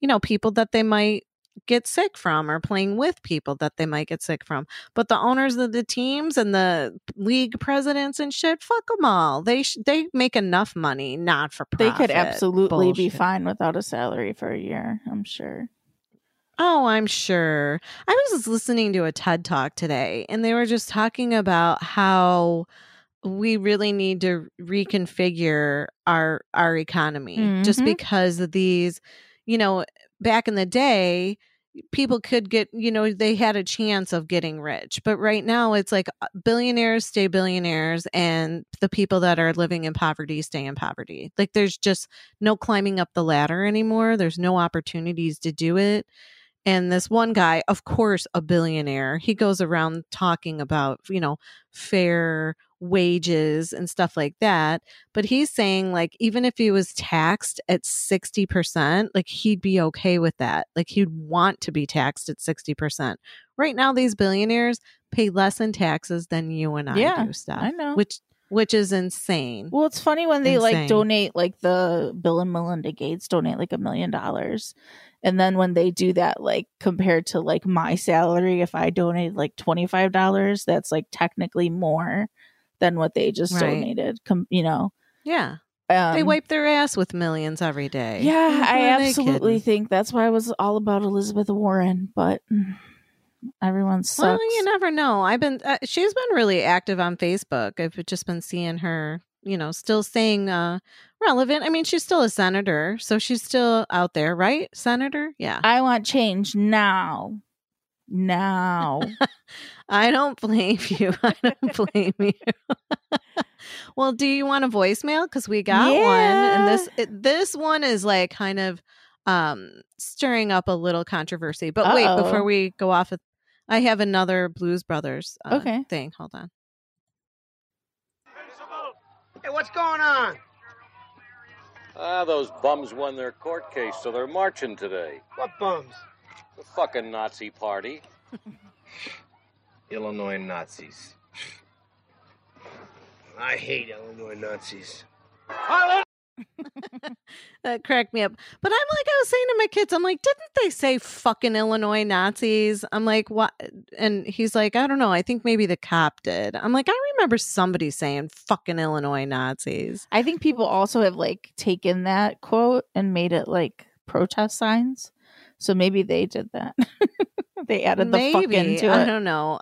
you know, people that they might get sick from or playing with people that they might get sick from. But the owners of the teams and the league presidents and shit, fuck them all. They sh- they make enough money not for profit. They could absolutely be fine without a salary for a year, I'm sure. Oh, I'm sure. I was just listening to a TED talk today and they were just talking about how we really need to reconfigure our our economy just Mhm. because of these, you know, back in the day people could get, you know, they had a chance of getting rich. But right now it's like billionaires stay billionaires and the people that are living in poverty stay in poverty. Like there's just no climbing up the ladder anymore. There's no opportunities to do it. And this one guy, of course, a billionaire, he goes around talking about, you know, fair wages and stuff like that. But he's saying, like, even if he was taxed at 60%, like, he'd be okay with that. Like, he'd want to be taxed at 60%. Right now, these billionaires pay less in taxes than you and I Yeah, do stuff, I know. which which is insane. Well, it's funny when they like donate, like the Bill and Melinda Gates donate like a million dollars. And then when they do that, like compared to like my salary, if I donated like $25, that's like technically more than what they just Right. donated. Com- you know, Yeah. um, they wipe their ass with millions every day. Yeah, I absolutely think that's why I was all about Elizabeth Warren, but mm, everyone sucks. Well, you never know. I've been uh, she's been really active on Facebook. I've just been seeing her, you know, still staying uh relevant. I mean, she's still a senator, so she's still out there, right? Senator? Yeah. I want change now. Now. I don't blame you. I don't blame you. well, do you want a voicemail cuz we got one and this it, this one is like kind of um stirring up a little controversy. But wait, Uh-oh. before we go off of I have another Blues Brothers uh, Okay. thing. Hold on. Hey, what's going on? Ah, those bums won their court case, so they're marching today. What bums? The fucking Nazi party. Illinois Nazis. I hate Illinois Nazis. that cracked me up. But I'm like, I was saying to my kids, I'm like, didn't they say fucking Illinois Nazis? I'm like, what? And he's like, I don't know. I think maybe the cop did. I'm like, I remember somebody saying fucking Illinois Nazis. I think people also have like taken that quote and made it like protest signs. So maybe they did that. they added the fucking maybe. to I it. don't know.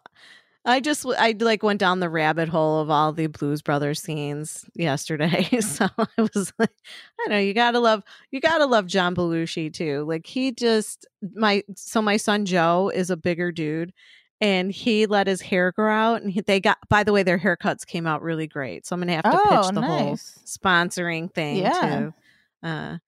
I just I like went down the rabbit hole of all the Blues Brothers scenes yesterday. so I was like, I know you gotta love you gotta love John Belushi too. Like he just my so my son Joe is a bigger dude, and he let his hair grow out, and he, they got. By the way, their haircuts came out really great. So I'm gonna have to Oh, pitch the whole sponsoring thing Yeah. to uh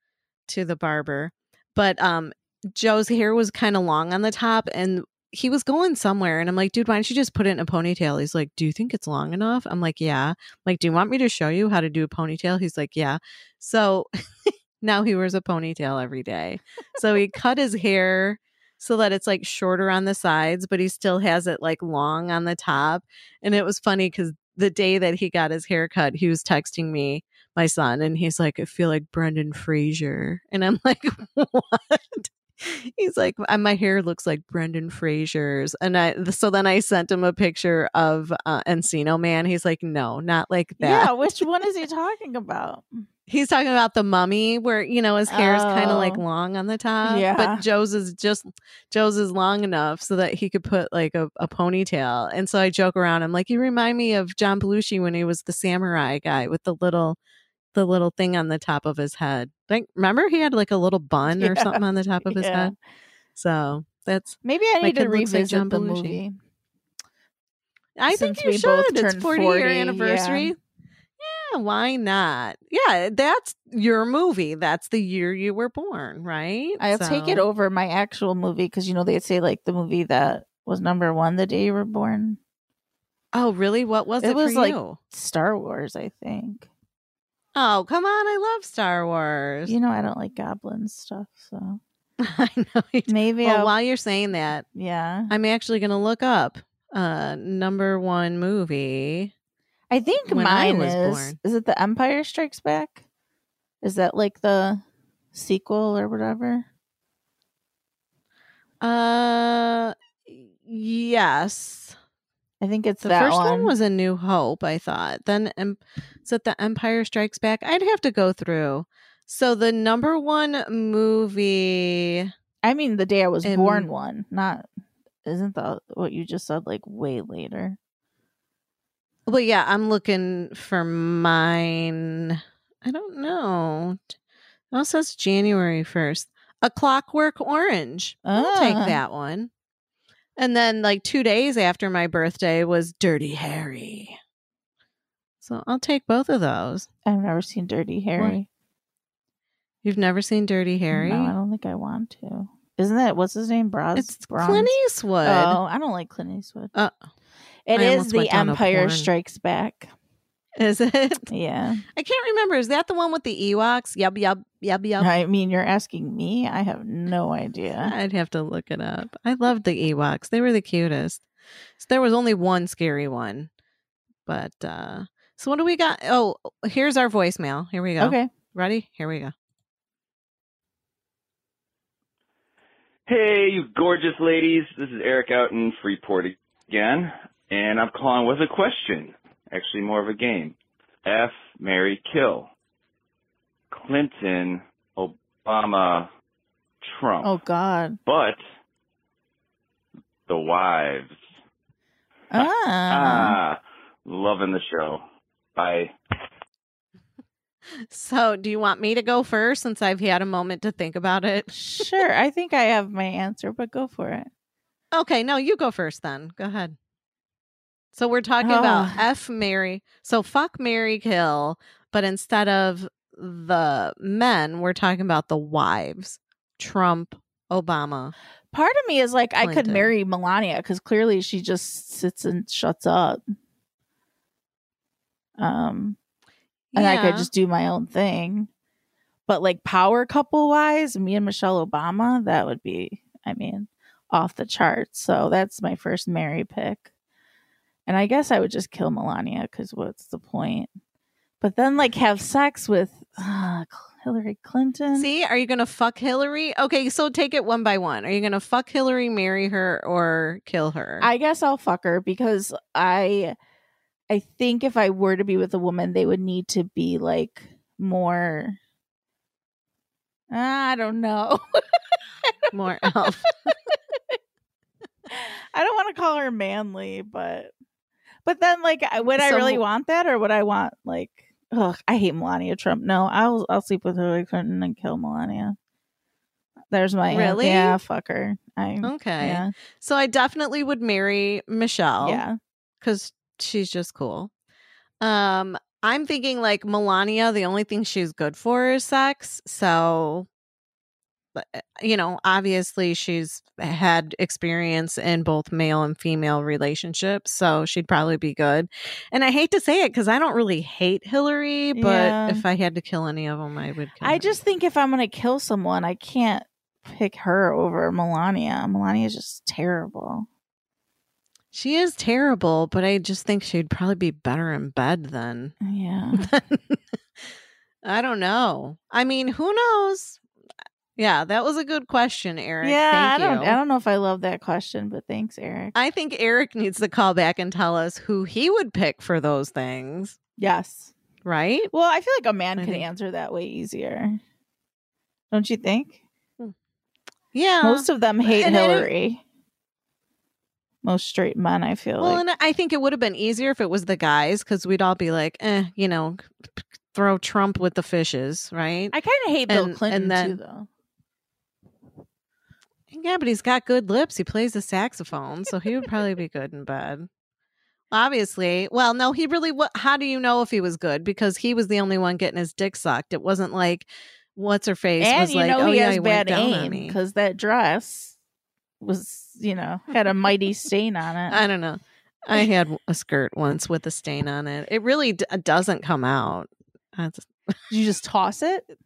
to the barber. But um Joe's hair was kind of long on the top and he was going somewhere and I'm like, dude, why don't you just put it in a ponytail? He's like, Do you think it's long enough? I'm like, Yeah. I'm like, do you want me to show you how to do a ponytail? He's like, Yeah. So now he wears a ponytail every day. So he cut his hair so that it's like shorter on the sides, but he still has it like long on the top. And it was funny because the day that he got his hair cut, he was texting me, my son, and he's like, I feel like Brendan Fraser. And I'm like, What? He's like, "Uh, my hair looks like Brendan Fraser's. And I, so then I sent him a picture of uh, Encino Man. He's like, no, not like that. Yeah, which one is he talking about? He's talking about the mummy where, you know, his hair is kind of like Oh. long on the top. Yeah. But Joe's is just, Joe's is long enough so that he could put like a, a ponytail. And so I joke around. I'm like, you remind me of John Belushi when he was the samurai guy with the little, the little thing on the top of his head. Like, remember he had like a little bun or something on the top of his Yeah. head? So that's, Maybe I need to like revisit the movie. I Since think you should. It's turned 40 year 40, yeah. anniversary. Yeah, why not? Yeah, that's your movie. That's the year you were born, right? I'll take it over my actual movie because you know they say like the movie that was number one the day you were born. Oh, really? What was It it, was like- you? Star Wars, I think. Oh, come on! I love Star Wars. You know I don't like goblin stuff, so I know. You maybe Well, I'll, while you're saying that, yeah. I'm actually going to look up uh number one movie. I think I mine was is born. is it the Empire Strikes Back? Is that like the sequel or whatever? Uh, yes. I think it's The first one. one. was A New Hope. I thought. Then, um, is it The Empire Strikes Back? I'd have to go through. So the number one movie. I mean, the day I was in- born one. Not isn't that what you just said? Like way later. Well, yeah, I'm looking for mine. I don't know. It also says January 1st. A Clockwork Orange. I'll take Ah. that one. And then, like, two days after my birthday was Dirty Harry. So I'll take both of those. I've never seen Dirty Harry. You've never seen Dirty Harry? No, I don't think I want to. Isn't that what's his name? Bros. it's Bronze? Clint Eastwood. Oh, I don't like Clint Eastwood. Uh, It I is the went down a Empire. Strikes Back. Is it? Yeah. I can't remember. Is that the one with the Ewoks? Yub, yub, yub, yub. I mean, you're asking me. I have no idea. I'd have to look it up. I loved the Ewoks. They were the cutest. So there was only one scary one. But uh so what do we got? Oh, here's our voicemail. Here we go. Okay. Ready? Here we go. Hey, you gorgeous ladies. This is Eric out in Freeport again, and I'm calling with a question. Actually, more of a game. F, Mary, kill. Clinton, Obama, Trump. Oh God. But the wives. Ah. Ah, loving the show. Bye. So, do you want me to go first since I've had a moment to think about it? Sure. I think I have my answer, but go for it. Okay, no, you go first then. Go ahead. So we're talking about Oh. F Mary. So fuck Mary kill, but instead of the men, we're talking about the wives. Trump, Obama. Part of me is like, I could marry Melania because clearly she just sits and shuts up. Um, and I could just do my own thing. But like power couple wise, me and Michelle Obama, that would be, I mean, off the charts. So that's my first Mary pick. And I guess I would just kill Melania because what's the point? But then like have sex with uh, Hillary Clinton. See, are you going to fuck Hillary? Okay, so take it one by one. Are you going to fuck Hillary, marry her, or kill her? I guess I'll fuck her because I I think if I were to be with a woman, they would need to be like more I don't know. More elf. I don't want to call her manly, but but then like would I really want that or would I want like ugh, I hate Melania Trump. No, I'll I'll sleep with Hillary Clinton and kill Melania. There's my Really? yeah, fuck her. I Okay. yeah. So I definitely would marry Michelle. Yeah. because she's just cool. Um, I'm thinking like Melania. The only thing she's good for is sex. So, Eh, you know, obviously she's had experience in both male and female relationships, so she'd probably be good. And I hate to say it because I don't really hate Hillary, but Yeah. if I had to kill any of them, I would. kill I her. just think if I'm gonna kill someone, I can't pick her over Melania. Melania is just terrible. she is terrible, but I just think she'd probably be better in bed than Yeah. I don't know. I mean, who knows? Yeah, that was a good question, Eric. yeah, Thank I don't you. I don't know if I love that question, but thanks, Eric. I think Eric needs to call back and tell us who he would pick for those things, yes. right? Well, I feel like a man I can think- answer that way easier. Don't you think? Yeah. Most of them hate and Hillary. Most straight men, I feel well, like. and I think it would have been easier if it was the guys because we'd all be like, eh, you know, throw Trump with the fishes, right? I kind of hate Bill and- and Clinton then- too, though. Yeah, but he's got good lips. He plays the saxophone, so he would probably be good in bed. Obviously, well, no, he really. What? How do you know if he was good? Because he was the only one getting his dick sucked. It wasn't like what's her face And was you like, know oh he yeah, has he bad aim because that dress was, you know, had a mighty stain on it. I don't know. I had a skirt once with a stain on it. It really d- uh, doesn't come out. That's- you just toss it?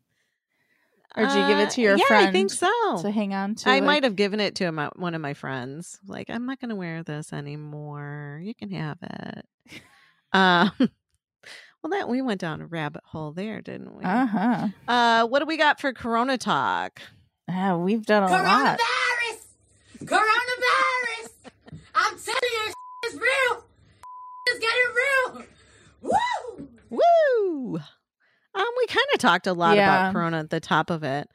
Or did you give it to Uh, your yeah, friend? I think so. To hang on to. I like- might have given it to my, one of my friends. Like, I'm not going to wear this anymore. You can have it. Um, well, that we went down a rabbit hole there, didn't we? Uh huh. Uh, what do we got for Corona talk? Yeah, we've done a lot. Coronavirus. Coronavirus! I'm telling you, it's real. It's getting real. Woo! Woo! Um, we kind of talked a lot Yeah. about Corona at the top of it.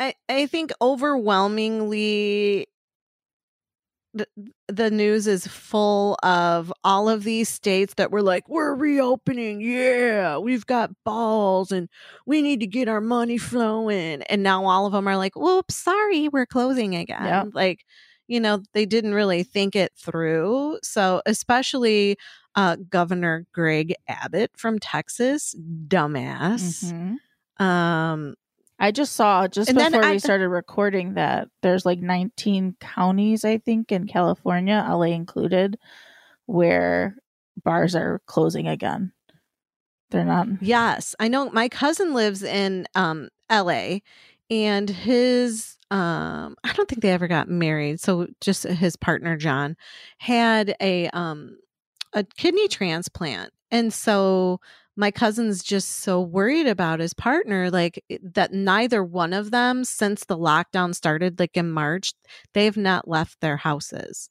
I I think overwhelmingly the, the news is full of all of these states that were like, we're reopening. Yeah, we've got balls and we need to get our money flowing. And now all of them are like, whoops, sorry, we're closing again. Yep. Like, you know, they didn't really think it through. So, especially uh, Governor Greg Abbott from Texas, dumbass. Mhm. Um, I just saw just before we started recording that there's like 19 counties, I think, in California, LA included, where bars are closing again. They're not. Yes, I know. My cousin lives in um, L.A. and his um, I don't think they ever got married. So just his partner John had a um, a kidney transplant, and so my cousin's just so worried about his partner, like that. Neither one of them, since the lockdown started, like in March, they've not left their houses,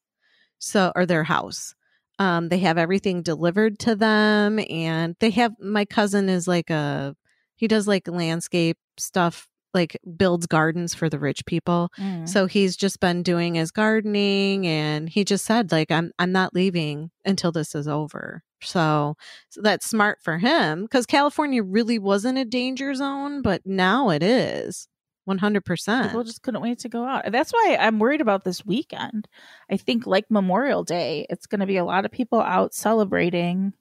so or their house um they have everything delivered to them and they have my cousin is like a he does like landscape stuff like builds gardens for the rich people Mm. so he's just been doing his gardening and he just said like i'm i'm not leaving until this is over so, so that's smart for him because california really wasn't a danger zone but now it is 100% People just couldn't wait to go out. That's why I'm worried about this weekend. I think, like Memorial Day, it's going to be a lot of people out celebrating,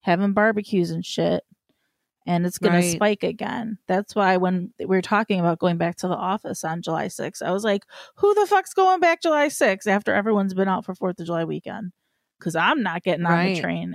having barbecues and shit, and it's going Right. to spike again. That's why when we were talking about going back to the office on July 6th, I was like, who the fuck's going back July 6th after everyone's been out for 4th of July weekend? Because I'm not getting on Right. the train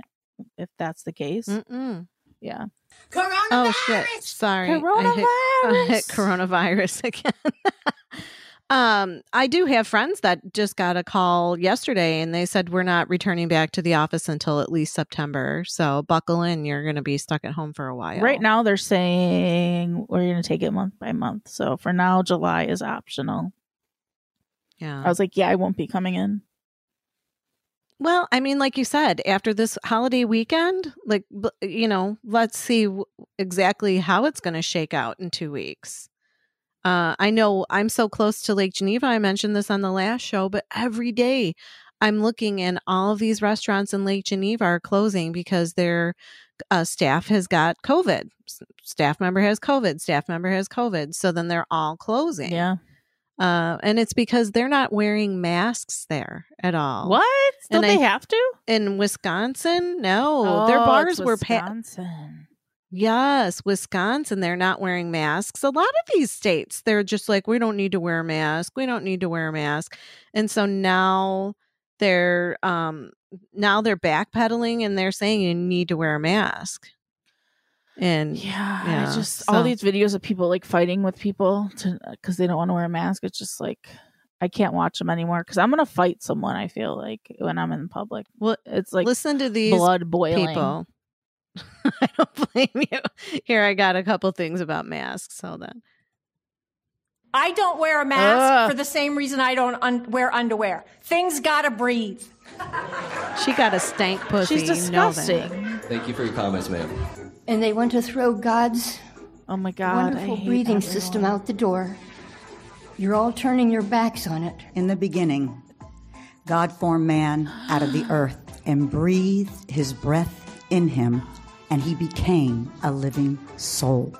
if that's the case. Mm-mm. Yeah. Coronavirus! Oh shit! Sorry, I hit, I hit coronavirus again. um, I do have friends that just got a call yesterday, and they said we're not returning back to the office until at least September. So buckle in; you're going to be stuck at home for a while. Right now, they're saying we're going to take it month by month. So for now, July is optional. yeah. I was like, yeah, I won't be coming in. Well, I mean, like you said, after this holiday weekend, like you know, let's see exactly how it's going to shake out in two weeks. Uh, I know I'm so close to Lake Geneva. I mentioned this on the last show, but every day I'm looking and all of these restaurants in Lake Geneva are closing because their uh, staff has got COVID. Staff member has COVID. Staff member has COVID. So then they're all closing. Yeah. Uh, and it's because they're not wearing masks there at all What? Don't And they I- have to? in Wisconsin, no, their Oh, bars it's were pa-. Yes, Wisconsin. They're not wearing masks. A lot of these states, they're just like, we don't need to wear a mask. We don't need to wear a mask. And so now they're um now they're backpedaling and they're saying you need to wear a mask. And Yeah, Yeah, just all these videos of people like fighting with people to because they don't want to wear a mask. It's just like I can't watch them anymore because I'm gonna fight someone. I feel like when I'm in public, well, it's like listen to these blood boiling. people. I don't blame you. Here, I got a couple things about masks. Hold on. I don't wear a mask Ugh. for the same reason I don't un- wear underwear. Things gotta breathe. She got a stank pussy. She's you know disgusting. Thank you for your comments, ma'am. And they want to throw God's Oh my god, wonderful breathing everyone. system out the door. You're all turning your backs on it. In the beginning, God formed man out of the earth and breathed his breath in him, and he became a living soul.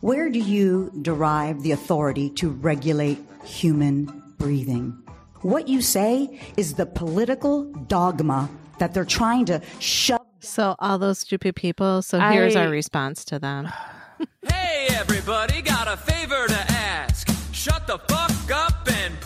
Where do you derive the authority to regulate human breathing? What you say is the political dogma that they're trying to shove. So all those stupid people. So here's our response to them. Hey, everybody, got a favor to ask. Shut the fuck up and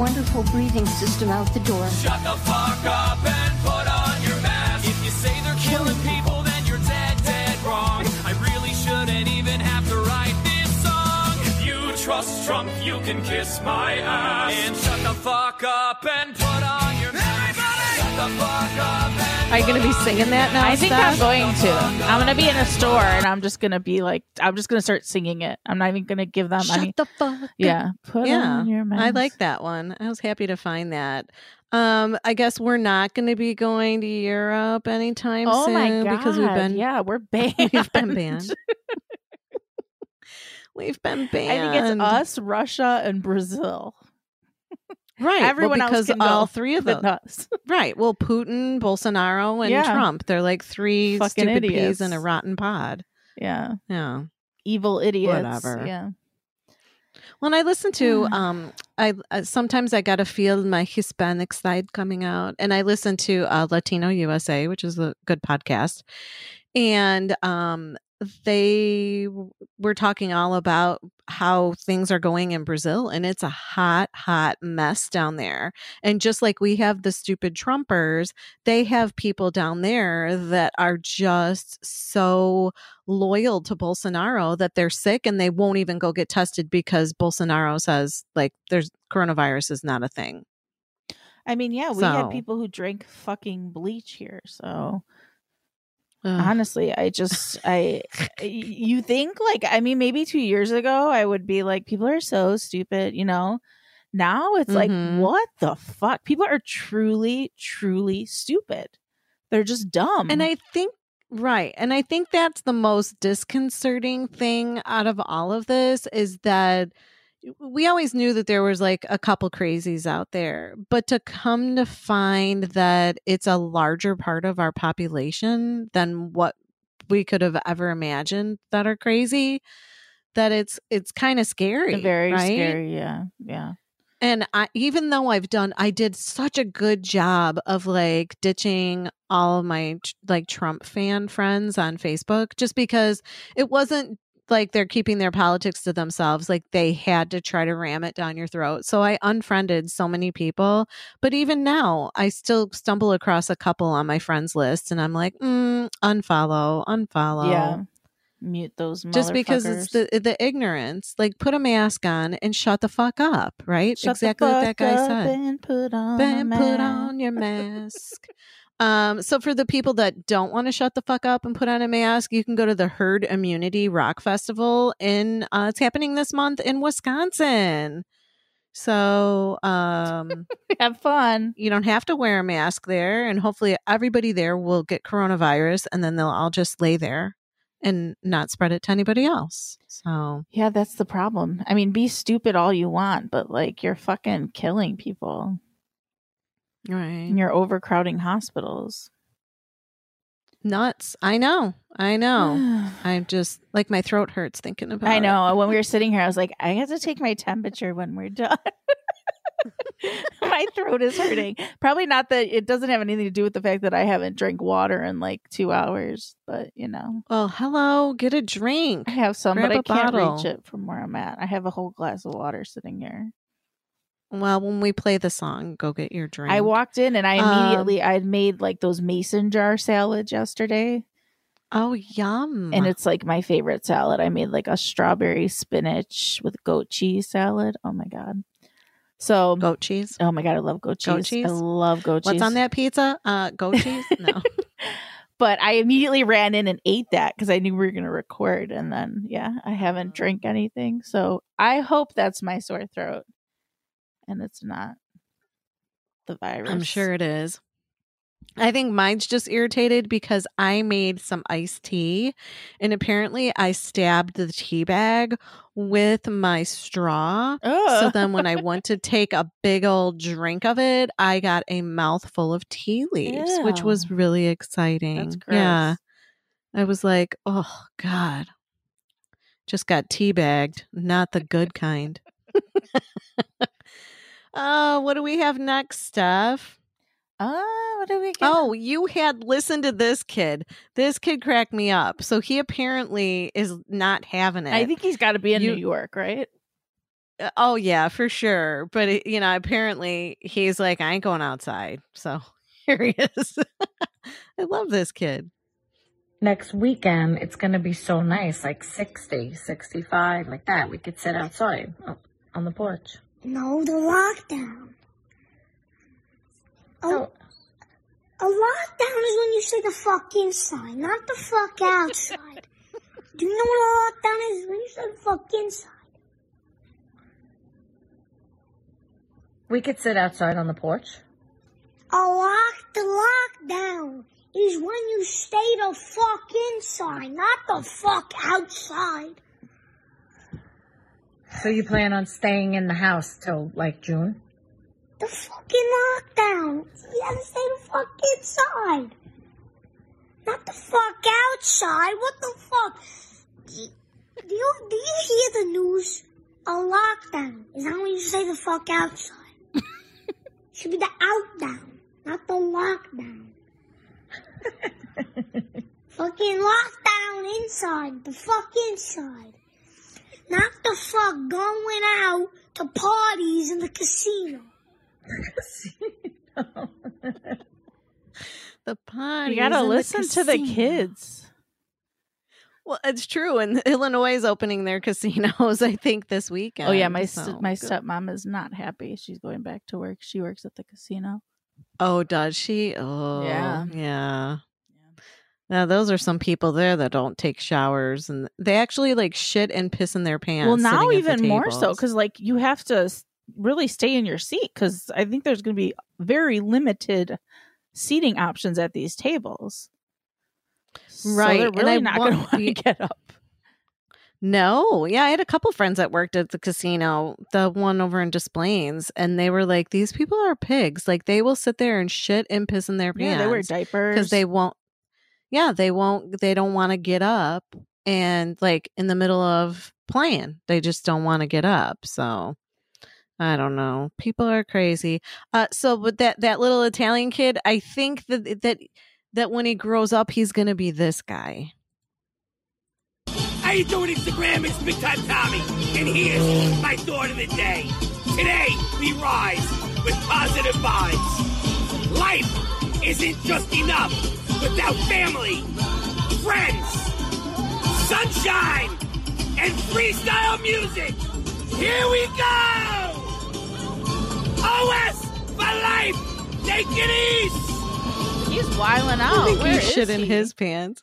wonderful breathing system out the door. Shut the fuck up and put on your mask. If you say they're killing people, then you're dead, dead wrong. I really shouldn't even have to write this song. If you trust Trump, you can kiss my ass. And shut the fuck up and put on are you going to be singing that now? I think Steph? I'm going to. I'm going to be in a store and I'm just going to be like, I'm just going to start singing it. I'm not even going to give them Shut any. the fuck. Yeah. Put yeah, on your mask. I like that one. I was happy to find that. Um, I guess we're not going to be going to Europe anytime Oh soon my god! because we've been yeah, we're banned. we've been banned. we've been banned. I think it's us, Russia, and Brazil. Right. Everyone well, else because can all go, three of them. Right. Well, Putin, Bolsonaro, and Yeah. Trump. They're like three Fucking stupid idiots. peas in a rotten pod. Yeah, Yeah. evil idiots. Whatever. Yeah. When I listen to, um, I uh, sometimes I gotta feel my Hispanic side coming out, and I listen to uh, Latino USA, which is a good podcast, and um, they were talking all about how things are going in Brazil, and it's a hot, hot mess down there. And just like we have the stupid Trumpers, they have people down there that are just so loyal to Bolsonaro that they're sick and they won't even go get tested because Bolsonaro says like there's coronavirus is not a thing. I mean, yeah, we So- had people who drank fucking bleach here. So Ugh. honestly, I just, I, you think like, I mean, maybe two years ago, I would be like, people are so stupid, you know? Now it's Mhm. like, what the fuck? People are truly, truly stupid. They're just dumb. And I think right, and I think that's the most disconcerting thing out of all of this is that we always knew that there was like a couple crazies out there, but to come to find that it's a larger part of our population than what we could have ever imagined that are crazy, that it's it's kind of scary. very right? scary. Yeah. Yeah. And I, even though I've done, I did such a good job of like ditching all of my like Trump fan friends on Facebook just because it wasn't like they're keeping their politics to themselves. Like they had to try to ram it down your throat. So I unfriended so many people. But even now, I still stumble across a couple on my friends list and I'm like, mm, unfollow, unfollow Yeah. Mute those just because it's the the ignorance. Like put a mask on and shut the fuck up, right? Shut exactly what that guy said. And put on. A put on your mask. Um, so for the people that don't want to shut the fuck up and put on a mask, you can go to the Herd Immunity Rock Festival in uh, it's happening this month in Wisconsin. So um Have fun. you don't have to wear a mask there and hopefully everybody there will get coronavirus and then they'll all just lay there and not spread it to anybody else. So Yeah, that's the problem. I mean, be stupid all you want, but like you're fucking killing people. Right. And you're overcrowding hospitals. Nuts. I know. I know. I'm just like my throat hurts thinking about it. I it. know. When we were sitting here, I was like, I have to take my temperature when we're done. my throat is hurting. Probably not that it doesn't have anything to do with the fact that I haven't drank water in like two hours, but you know, Well, hello, get a drink. I have some, Grab but I a can't bottle. reach it from where I'm at. I have a whole glass of water sitting here. Well, when we play the song, go get your drink. I walked in and I Um, immediately I had made like those mason jar salads yesterday. Oh, yum. And it's like my favorite salad. I made like a strawberry spinach with goat cheese salad. Oh my god. So goat cheese. Oh my god, I love goat cheese. Goat cheese? I love goat cheese. What's on that pizza? Uh, goat cheese? No. But I immediately ran in and ate that because I knew we were going to record. And then, yeah, I haven't drank anything. So I hope that's my sore throat and it's not the virus. I'm sure it is. I think mine's just irritated because I made some iced tea and apparently I stabbed the tea bag with my straw. So then when I oh. went to take a big old drink of it, I got a mouthful of tea leaves, which was really exciting. Yeah. I was like, oh God. Just got tea bagged, not the good kind. uh, what do we have next, Steph? Uh, what do we get? Oh, you had listened to this kid. This kid cracked me up. So he apparently is not having it. I think he's got to be in You- New York, right? Uh, Oh yeah, for sure. But it, you know, apparently he's like, I ain't going outside. So here he is. I love this kid. next weekend it's going to be so nice like 60 65 like that we could sit outside oh, on the porch. No, the lockdown. A, a lockdown is when you say the fuck inside, not the fuck outside. Do you know what a lockdown is? When you say the fuck inside. We could sit outside on the porch. A lock, the lockdown is when you stay the fuck inside, not the fuck outside. So you plan on staying in the house till like June? The fucking lockdown. You gotta stay the fuck inside. Not the fuck outside. What the fuck? Do you, do you, hear the news? A lockdown is not when you say the fuck outside. Should be the outdown, not the lockdown. fucking lockdown inside, the fuck inside. Not the fuck going out to parties in the casino. The party. You gotta listen to the kids. Well, it's true. And Illinois is opening their casinos, I think, this weekend. Oh yeah, my so st- my good. stepmom is not happy. She's going back to work. She works at the casino. Oh, does she? Oh, Yeah. yeah. Now those are some people there that don't take showers and they actually like shit and piss in their pants. well, now sitting at the even more so because like you have to really stay in your seat because I think there's going to be very limited seating options at these tables. Right, so they're really I not going to want- to get up. No, yeah, I had a couple friends that worked at the casino, the one over in Des Plaines, and they were like, "These people are pigs. Like they will sit there and shit and piss in their pants. Yeah, they wear diapers because they won't. Yeah, they won't. They don't want to get up and like in the middle of playing, they just don't want to get up. So I don't know. People are crazy. Uh, so with that that little Italian kid, I think that that that when he grows up, he's gonna be this guy. How you doing, Instagram? It's Big Time Tommy, and here's my thought of the day. Today, we rise with positive vibes. Life isn't just enough without family, friends, sunshine, and freestyle music. Here we go! OS for life! Take it east! He's wiling I out. think Where he is shit in his pants.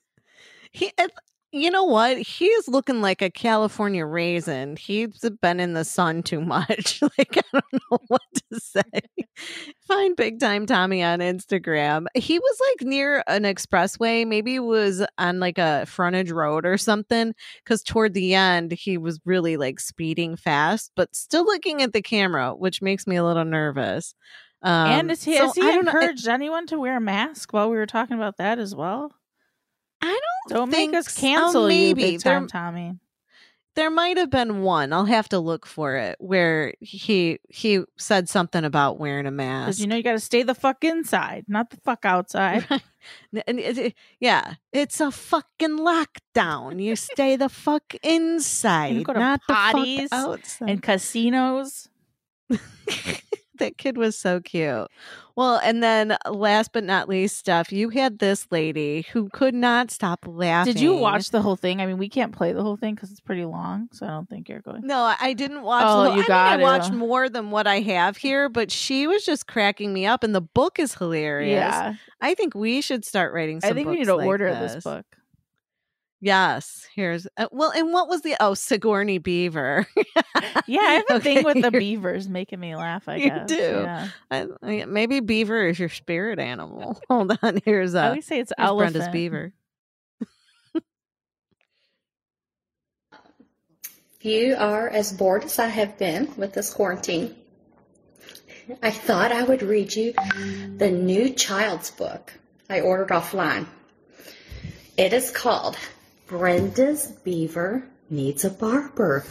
He, if- you know what? He's looking like a California raisin. He's been in the sun too much. like I don't know what to say. Find Big Time Tommy on Instagram. He was like near an expressway. Maybe it was on like a frontage road or something. Because toward the end, he was really like speeding fast, but still looking at the camera, which makes me a little nervous. Um, and is he, so has he don't know- encouraged anyone to wear a mask while we were talking about that as well? I don't Don't think make us cancel you, Maybe. big time There- Tommy. there might have been one i'll have to look for it where he he said something about wearing a mask Because you know you got to stay the fuck inside, not the fuck outside. And it- it- yeah it's a fucking lockdown you stay the fuck inside And go to not potties the fuck outside and casinos. that kid was so cute well and then uh, last but not least steph you had this lady who could not stop laughing Did you watch the whole thing? I mean, we can't play the whole thing because it's pretty long, so I don't think you're going. No, I didn't watch. Oh, the whole, you I got mean, I watched more than what I have here, but she was just cracking me up, and the book is hilarious. Yeah. I think we should start writing. Some I think we need to like order this book. Yes, here's uh, well, and what was the oh Sigourney Beaver? Yeah, I have a thing with the beavers making me laugh. I you guess. do. Yeah. I, I- maybe Beaver is your spirit animal. Hold on, here's uh, I always say it's here's Brenda's. Beaver. You are as bored as I have been with this quarantine, I thought I would read you the new child's book I ordered offline. It is called Brenda's Beaver Needs a Barber.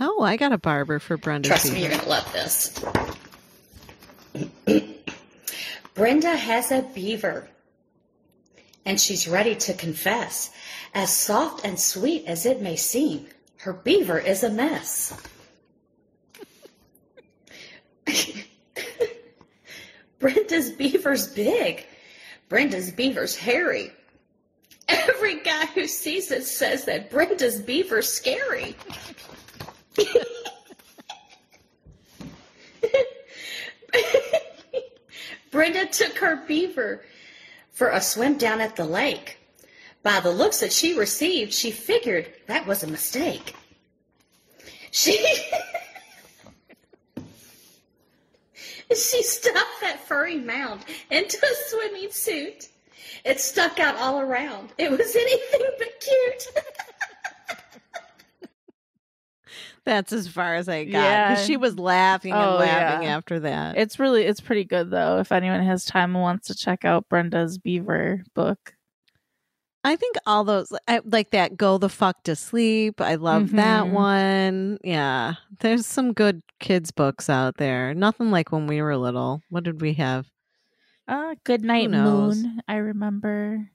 Oh, I got a barber for Brenda. Trust me, you're going to love this. Brenda has a beaver, and she's ready to confess. As soft and sweet as it may seem, her beaver is a mess. Brenda's beaver's big. Brenda's beaver's hairy. Every guy who sees it says that Brenda's beaver's scary. Brenda took her beaver for a swim down at the lake. By the looks that she received, she figured that was a mistake. She she stuffed that furry mound into a swimming suit it stuck out all around. It was anything but cute. That's as far as I got. Yeah. She was laughing and Oh, laughing yeah. after that. It's really it's pretty good though. If anyone has time and wants to check out Brenda's Beaver book. I think all those I, like that go the fuck to sleep. I love that Mhm. one. Yeah. There's some good kids books out there. Nothing like when we were little. What did we have? Uh Good Night? Moon, I remember.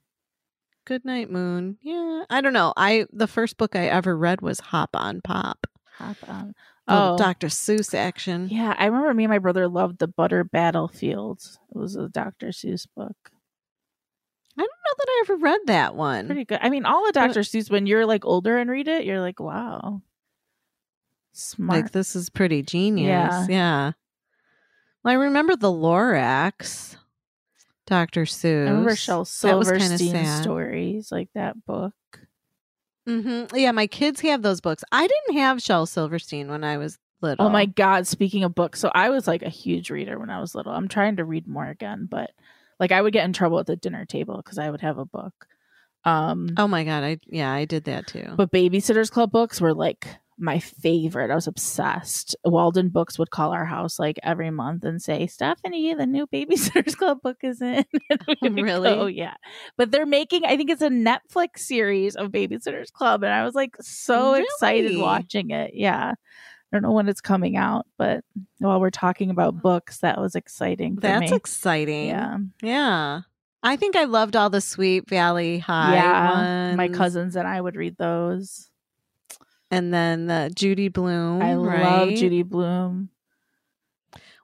Good Night Moon. Yeah. I don't know. I the first book I ever read was Hop on Pop. Hop on. Oh. Dr. Seuss action. Yeah, I remember me and my brother loved the Butter Battlefield. It was a Dr. Seuss book. I don't know that I ever read that one. Pretty good. I mean, all of Dr. Seuss, when you're like older and read it, you're like, wow. Smart. Like this is pretty genius. Yeah. Yeah. Well, I remember the Lorax, Dr. Seuss. I remember Shel That was kinda Silverstein stories, like that book. Mm-hmm. Yeah, my kids have those books. I didn't have Shel Silverstein when I was little. Oh my God. Speaking of books, so I was like a huge reader when I was little. I'm trying to read more again, but like I would get in trouble at the dinner table because I would have a book. Um, Oh my god! I yeah, I did that too. But Babysitters Club books were like my favorite. I was obsessed. Walden Books would call our house like every month and say, Stephanie, the new Babysitters Club book is in. And Really? Oh, yeah. But they're making, I think it's a Netflix series of Babysitters Club. And I was like so excited watching it. Yeah. I don't know when it's coming out, but while we're talking about books, that was exciting. For That's me. exciting. Yeah. yeah. I think I loved all the Sweet Valley High yeah. My cousins and I would read those. And then the Judy Blume. I love? Judy Blume.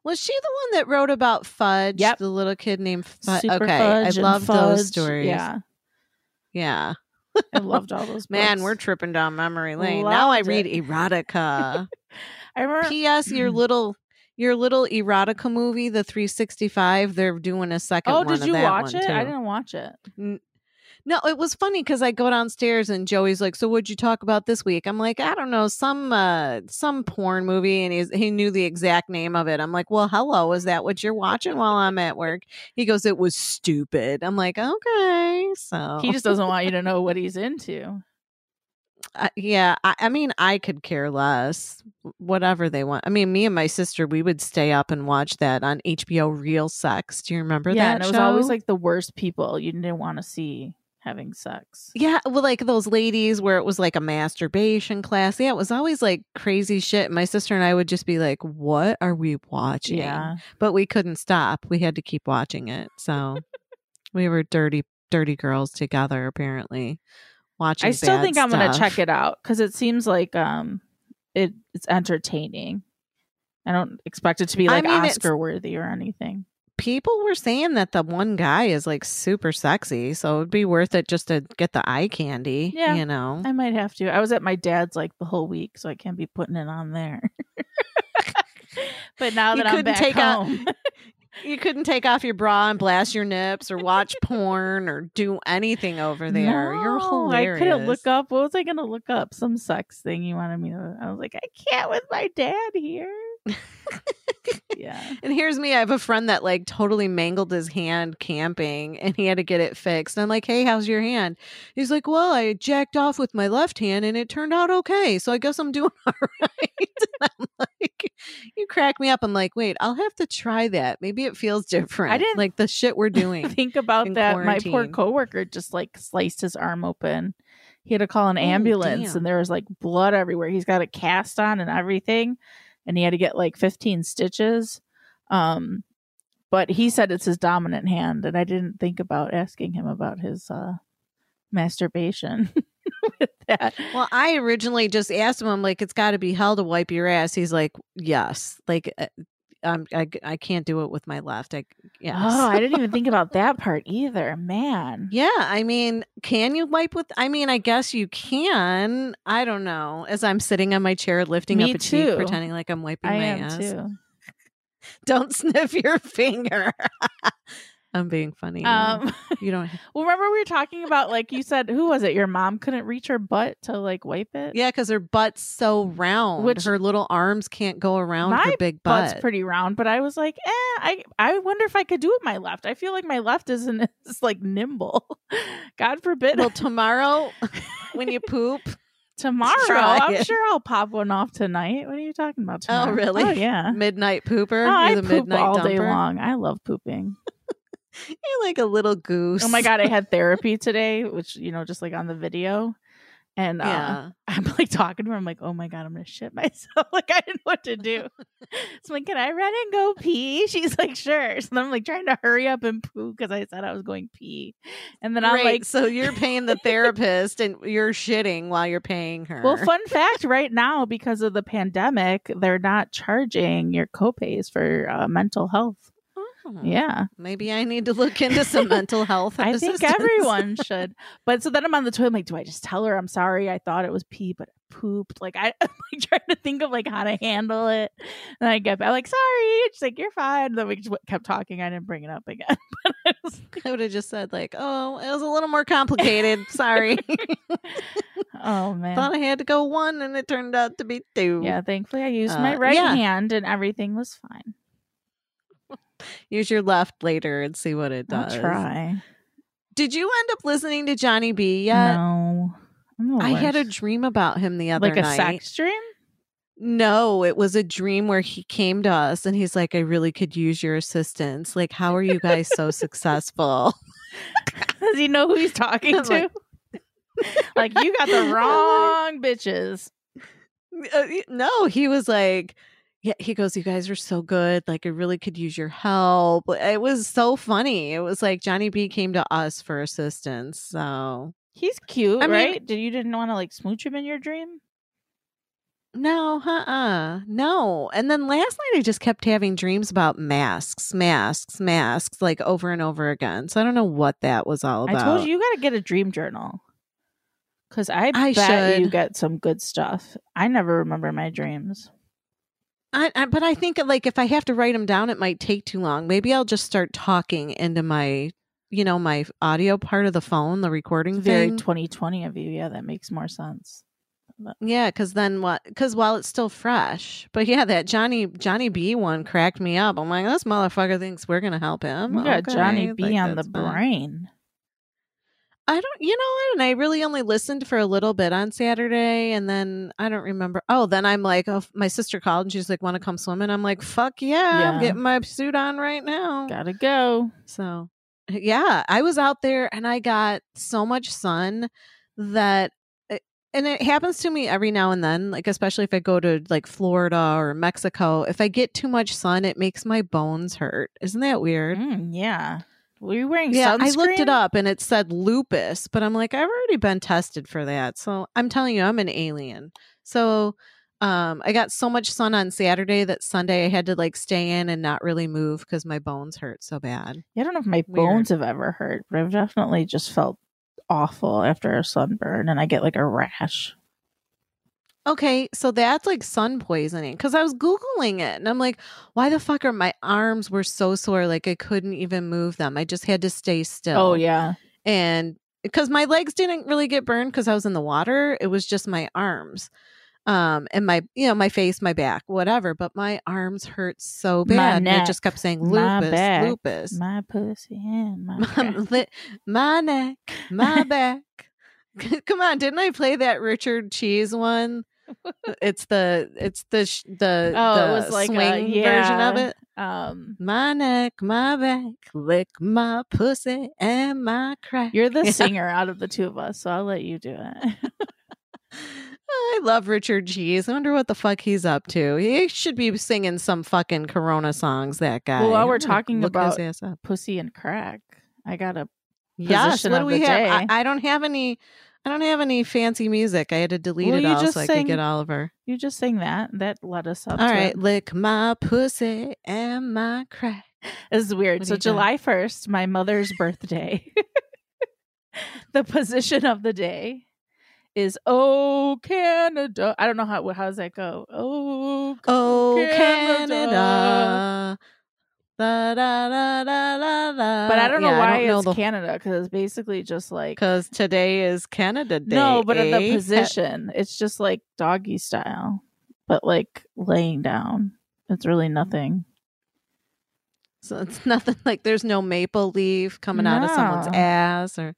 Was she the one that wrote about Fudge? Yep. the little kid named Fudge. Super okay, Fudge I love Fudge. those stories. Yeah. yeah. I loved all those Man, we're tripping down memory lane. now I read it. erotica. I remember P.S. Your little your little erotica movie, the 365. They're doing a second. Oh, did you watch it? I didn't watch it. No, it was funny because I go downstairs and Joey's like, "So what'd you talk about this week?" I'm like, "I don't know, some uh some porn movie," and he's he knew the exact name of it. I'm like, "Well, hello, is that what you're watching while I'm at work?" He goes, "It was stupid." I'm like, "Okay." So He just doesn't want you to know what he's into. uh, yeah, I, I mean, I could care less. Whatever they want. I mean, me and my sister, we would stay up and watch that on HBO Real Sex. Do you remember yeah, that? and it was always like the worst people you didn't want to see having sex. Yeah, well, like those ladies where it was like a masturbation class. Yeah, it was always like crazy shit. My sister and I would just be like, "What are we watching?" Yeah. but we couldn't stop. We had to keep watching it. So we were dirty, dirty girls together. Apparently, watching. I still think I'm gonna check it out because it seems like um it it's entertaining. I don't expect it to be I like mean, Oscar worthy or anything. People were saying that the one guy is like super sexy, so it'd be worth it just to get the eye candy. Yeah, you know. I might have to. I was at my dad's like the whole week, so I can't be putting it on there. but now You that I'm couldn't back take home, You couldn't take off your bra and blast your nips or watch porn or do anything over there. You're No, I couldn't look up. What was I gonna look up? Some sex thing you wanted me to. I was like, I can't with my dad here. Yeah. And here's me. I have a friend that like totally mangled his hand camping and he had to get it fixed. And I'm like, hey, how's your hand? He's like, well, I jacked off with my left hand and it turned out okay. So I guess I'm doing all right. and I'm like, you crack me up. I'm like, wait, I'll have to try that. Maybe it feels different. I didn't like the shit we're doing. Think about that. My poor quarantine. coworker just like sliced his arm open. He had to call an oh, ambulance, Oh, and there was like blood everywhere. He's got a cast on and everything, and he had to get like 15 stitches. Um, but he said it's his dominant hand, and I didn't think about asking him about his uh masturbation with that. Well, I originally just asked him, I'm like, it's got to be hell to wipe your ass. He's like, yes. Like, uh, um, I, I can't do it with my left. I, yeah. Oh, I didn't even think about that part either. Man. Yeah, I mean, can you wipe with? I mean, I guess you can. I don't know. As I'm sitting on my chair, lifting Me up a too. cheek, pretending like I'm wiping I my ass. too. Don't sniff your finger. I'm being funny. Um, you don't. well, remember we were talking about like you said, who was it? Your mom couldn't reach her butt to like wipe it. Yeah, because her butt's so round. Which- her little arms can't go around my her big butt. butt's pretty round, but I was like, eh, I I wonder if I could do it with my left. I feel like my left isn't as like nimble. God forbid. well, tomorrow when you poop, tomorrow, I'm it. sure I'll pop one off tonight. What are you talking about? Tomorrow? oh really? Oh yeah. midnight pooper. Oh, I the poop midnight all dumper. day long. I love pooping. You're like a little goose. Oh my god, I had therapy today, which you know, just like on the video. And uh, Yeah. I'm like talking to her. I'm like, oh my god, I'm gonna shit myself. like I didn't know what to do. so I'm like, can I run and go pee? She's like, sure. So then I'm like trying to hurry up and poo because I said I was going pee. And then I'm like, so you're paying the therapist and you're shitting while you're paying her. well, fun fact right now, because of the pandemic, they're not charging your copays for uh, mental health. Oh, Yeah. Maybe I need to look into some mental health. I think everyone should. But so then I'm on the toilet. I'm like, do I just tell her I'm sorry? I thought it was pee, but I pooped. Like I, I'm like trying to think of like how to handle it. And I get back like, sorry. She's like, you're fine. And then we just kept talking. I didn't bring it up again. but I like, I would have just said like, "Oh, it was a little more complicated. Sorry. oh man. Thought I had to go one, and it turned out to be two. yeah. Thankfully, I used my Uh, right yeah. hand, and everything was fine. Use your left later and see what it does. I'll try. Did you end up listening to Johnny B yet? No. I had a dream about him the other like a sex dream. No, it was a dream where he came to us and he's like, I really could use your assistance. Like, how are you guys so successful? Does he know who he's talking I'm to? like- Like, you got the wrong bitches. Uh, no, he was like, yeah, he goes, You guys are so good. Like, I really could use your help. It was so funny. It was like Johnny B came to us for assistance. So, He's cute, I mean- right? Did you didn't want to like smooch him in your dream? no, uh uh no. And then last night, I just kept having dreams about masks, masks, masks, like over and over again. So, I don't know what that was all about. I told you you got to get a dream journal. Cause I, I bet you get some good stuff. I never remember my dreams. I, I, but I think like if I have to write them down, it might take too long. Maybe I'll just start talking into my, you know, my audio part of the phone, the recording Very thing. 2020 of you. Yeah, that makes more sense. But- yeah, because then what? Because while it's still fresh, but yeah, that Johnny Johnny B one cracked me up. I'm like, this motherfucker thinks we're gonna help him. You got Okay, Johnny B like, on the fine. brain. I don't, you know? And I really only listened for a little bit on Saturday, and then I don't remember. Oh, then I'm like, oh, my sister called and she's like, "Want to come swim?" And I'm like, "Fuck yeah, Yeah. I'm getting my suit on right now." Gotta go. So, yeah, I was out there and I got so much sun that, it- and it happens to me every now and then, like, especially if I go to like Florida or Mexico. If I get too much sun, it makes my bones hurt. Isn't that weird? Mm, yeah. Were you wearing Yeah, sunscreen? I looked it up and it said lupus, but I'm like, I've already been tested for that. So I'm telling you, I'm an alien. So um, I got so much sun on Saturday that Sunday I had to like stay in and not really move because my bones hurt so bad. Yeah, I don't know if my Weird. bones have ever hurt, but I've definitely just felt awful after a sunburn and I get like a rash. Okay, so that's like sun poisoning because I was Googling it and I'm like, why the fuck are my arms were so sore? Like I couldn't even move them. I just had to stay still. Oh, yeah. And because my legs didn't really get burned because I was in the water, it was just my arms. Um, and my, you know, my face, my back, whatever. But my arms hurt so My bad. And it neck, just kept saying lupus, back, lupus. My pussy and my, My, li- my neck, my back. Come on, didn't I play that Richard Cheese one? It's the it's the sh- the Oh, the it was like a- swing version of it. Um, My neck, my back, lick my pussy and my crack. you're the singer out of the two of us, so I'll let you do it. I love Richard Cheese. I wonder what the fuck he's up to. He should be singing some fucking Corona songs. That guy. well, while we're talking about pussy and crack, I got a Yes. What do we have? I, I don't have any. I don't have any fancy music. I had to delete Well, it all so I sang- could get Oliver. You just sang that. That led us up. All right, it. lick my pussy and my crack. This is weird. What So? July first, my mother's birthday. the position of the day is "Oh Canada." I don't know how how does that go. Oh, Oh Canada. Canada. Da, da, da, da, da. But I don't know Yeah, why know it's the- Canada because it's basically just like Because today is Canada Day. no, but in eh? the position, it's just like doggy style, but like laying down. It's really nothing. So it's nothing like there's no maple leaf coming out of someone's ass or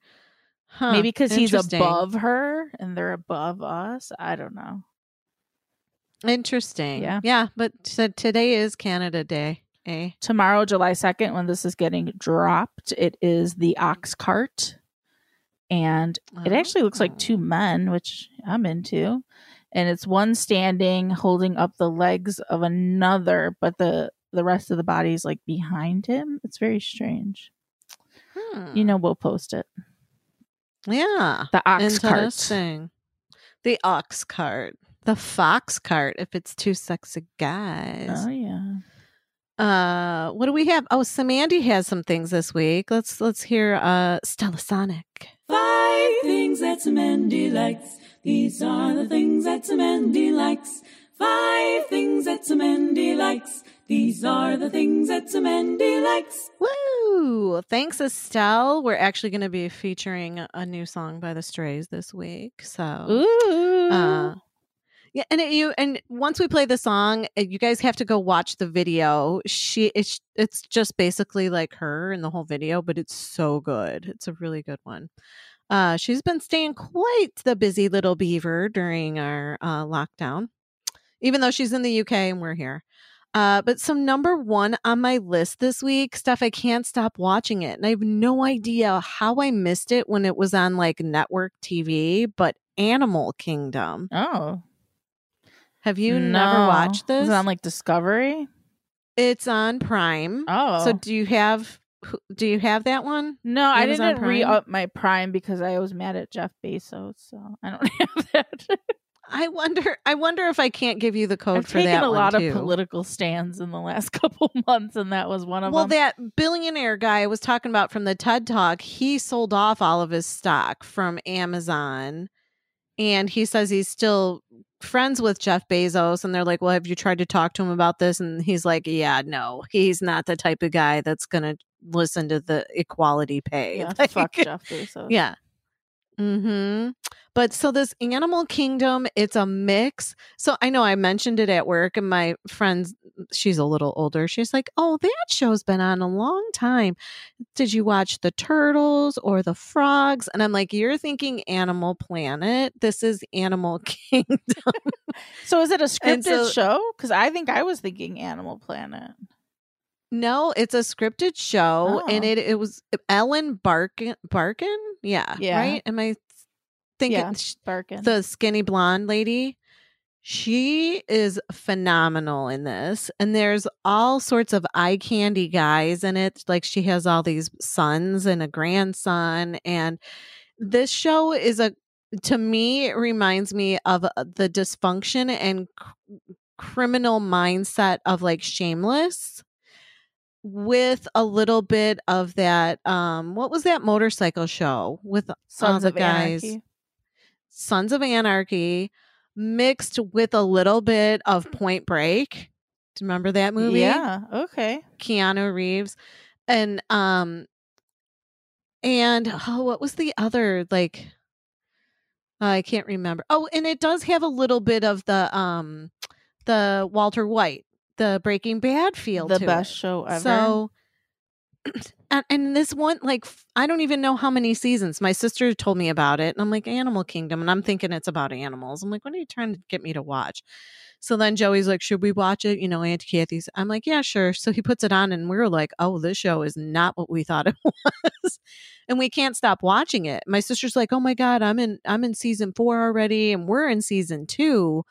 huh, Maybe because he's above her and they're above us. I don't know. Interesting. Yeah. Yeah. But so today is Canada Day. Eh? Tomorrow, July 2nd, when this is getting dropped, it is the ox cart. And it actually looks like two men, which I'm into. And it's one standing holding up the legs of another, but the the rest of the body is like behind him. It's very strange. You know, we'll post it. Yeah. The ox cart. The ox cart. The fox cart if it's two sexy guys. Oh yeah. Uh what do we have? Oh, Samandy has some things this week. Let's let's hear uh Stella Sonic. Five things that Mandy likes. These are the things that Mandy likes. Five things that Mandy likes. These are the things that Mandy likes. Woo! Thanks, Estelle. We're actually going to be featuring a new song by the Strays this week. So, Ooh. uh, yeah, and it, you and once we play the song, uh, you guys have to go watch the video. She it's it's just basically like her in the whole video, but it's so good. It's a really good one. Uh, she's been staying quite the busy little beaver during our uh, lockdown, even though she's in the UK and we're here. Uh, but so number one on my list this week, stuff I can't stop watching it, and I have no idea how I missed it when it was on like network TV. But Animal Kingdom. Oh. Have you never watched this? Is it on like Discovery? it's on Prime. Oh. So do you have do you have that one? No, I didn't re up my Prime because I was mad at Jeff Bezos, so I don't have that. I wonder. I wonder if I can't give you the code I've for taken that a lot too. of political stands in the last couple months, and that was one of Well, them. that billionaire guy I was talking about from the TED Talk, he sold off all of his stock from Amazon. And he says he's still friends with Jeff Bezos. And they're like, Well, have you tried to talk to him about this? And he's like, Yeah, no, he's not the type of guy that's going to listen to the equality pay. yeah, Like, fuck Jeff Bezos. Yeah. Hmm. But so this Animal Kingdom, it's a mix. So I know I mentioned it at work, and my friends, she's a little older. She's like, "Oh, that show's been on a long time. Did you watch the turtles or the frogs?" And I'm like, "You're thinking Animal Planet. This is Animal Kingdom." So is it a scripted so- show? Because I think I was thinking Animal Planet. No, it's a scripted show, and Oh. it it was Ellen Barkin. Barkin, yeah, Yeah. right. Am I thinking? Yeah, Barkin. the skinny blonde lady she is phenomenal in this and there's all sorts of eye candy guys in it like she has all these sons and a grandson and this show is a to me it reminds me of uh, the dysfunction and cr- criminal mindset of like shameless with a little bit of that um what was that motorcycle show with Sons of guys Anarchy. Sons of Anarchy mixed with a little bit of Point Break. Do you remember that movie? Yeah. Okay. Keanu Reeves. And um and oh what was the other like I can't remember. Oh, and it does have a little bit of the um the Walter White, the Breaking Bad feel The best it. show ever. So and, and this one like I don't even know how many seasons. My sister told me about it and I'm like Animal Kingdom and I'm thinking it's about animals. I'm like what are you trying to get me to watch? So then Joey's like, "Should we watch it?" You know, Auntie Kathy's. I'm like, "Yeah, sure." So he puts it on and we are like, "Oh, this show is not what we thought it was." and we can't stop watching it. My sister's like, "Oh my god, I'm in I'm in season 4 already and we're in season 2."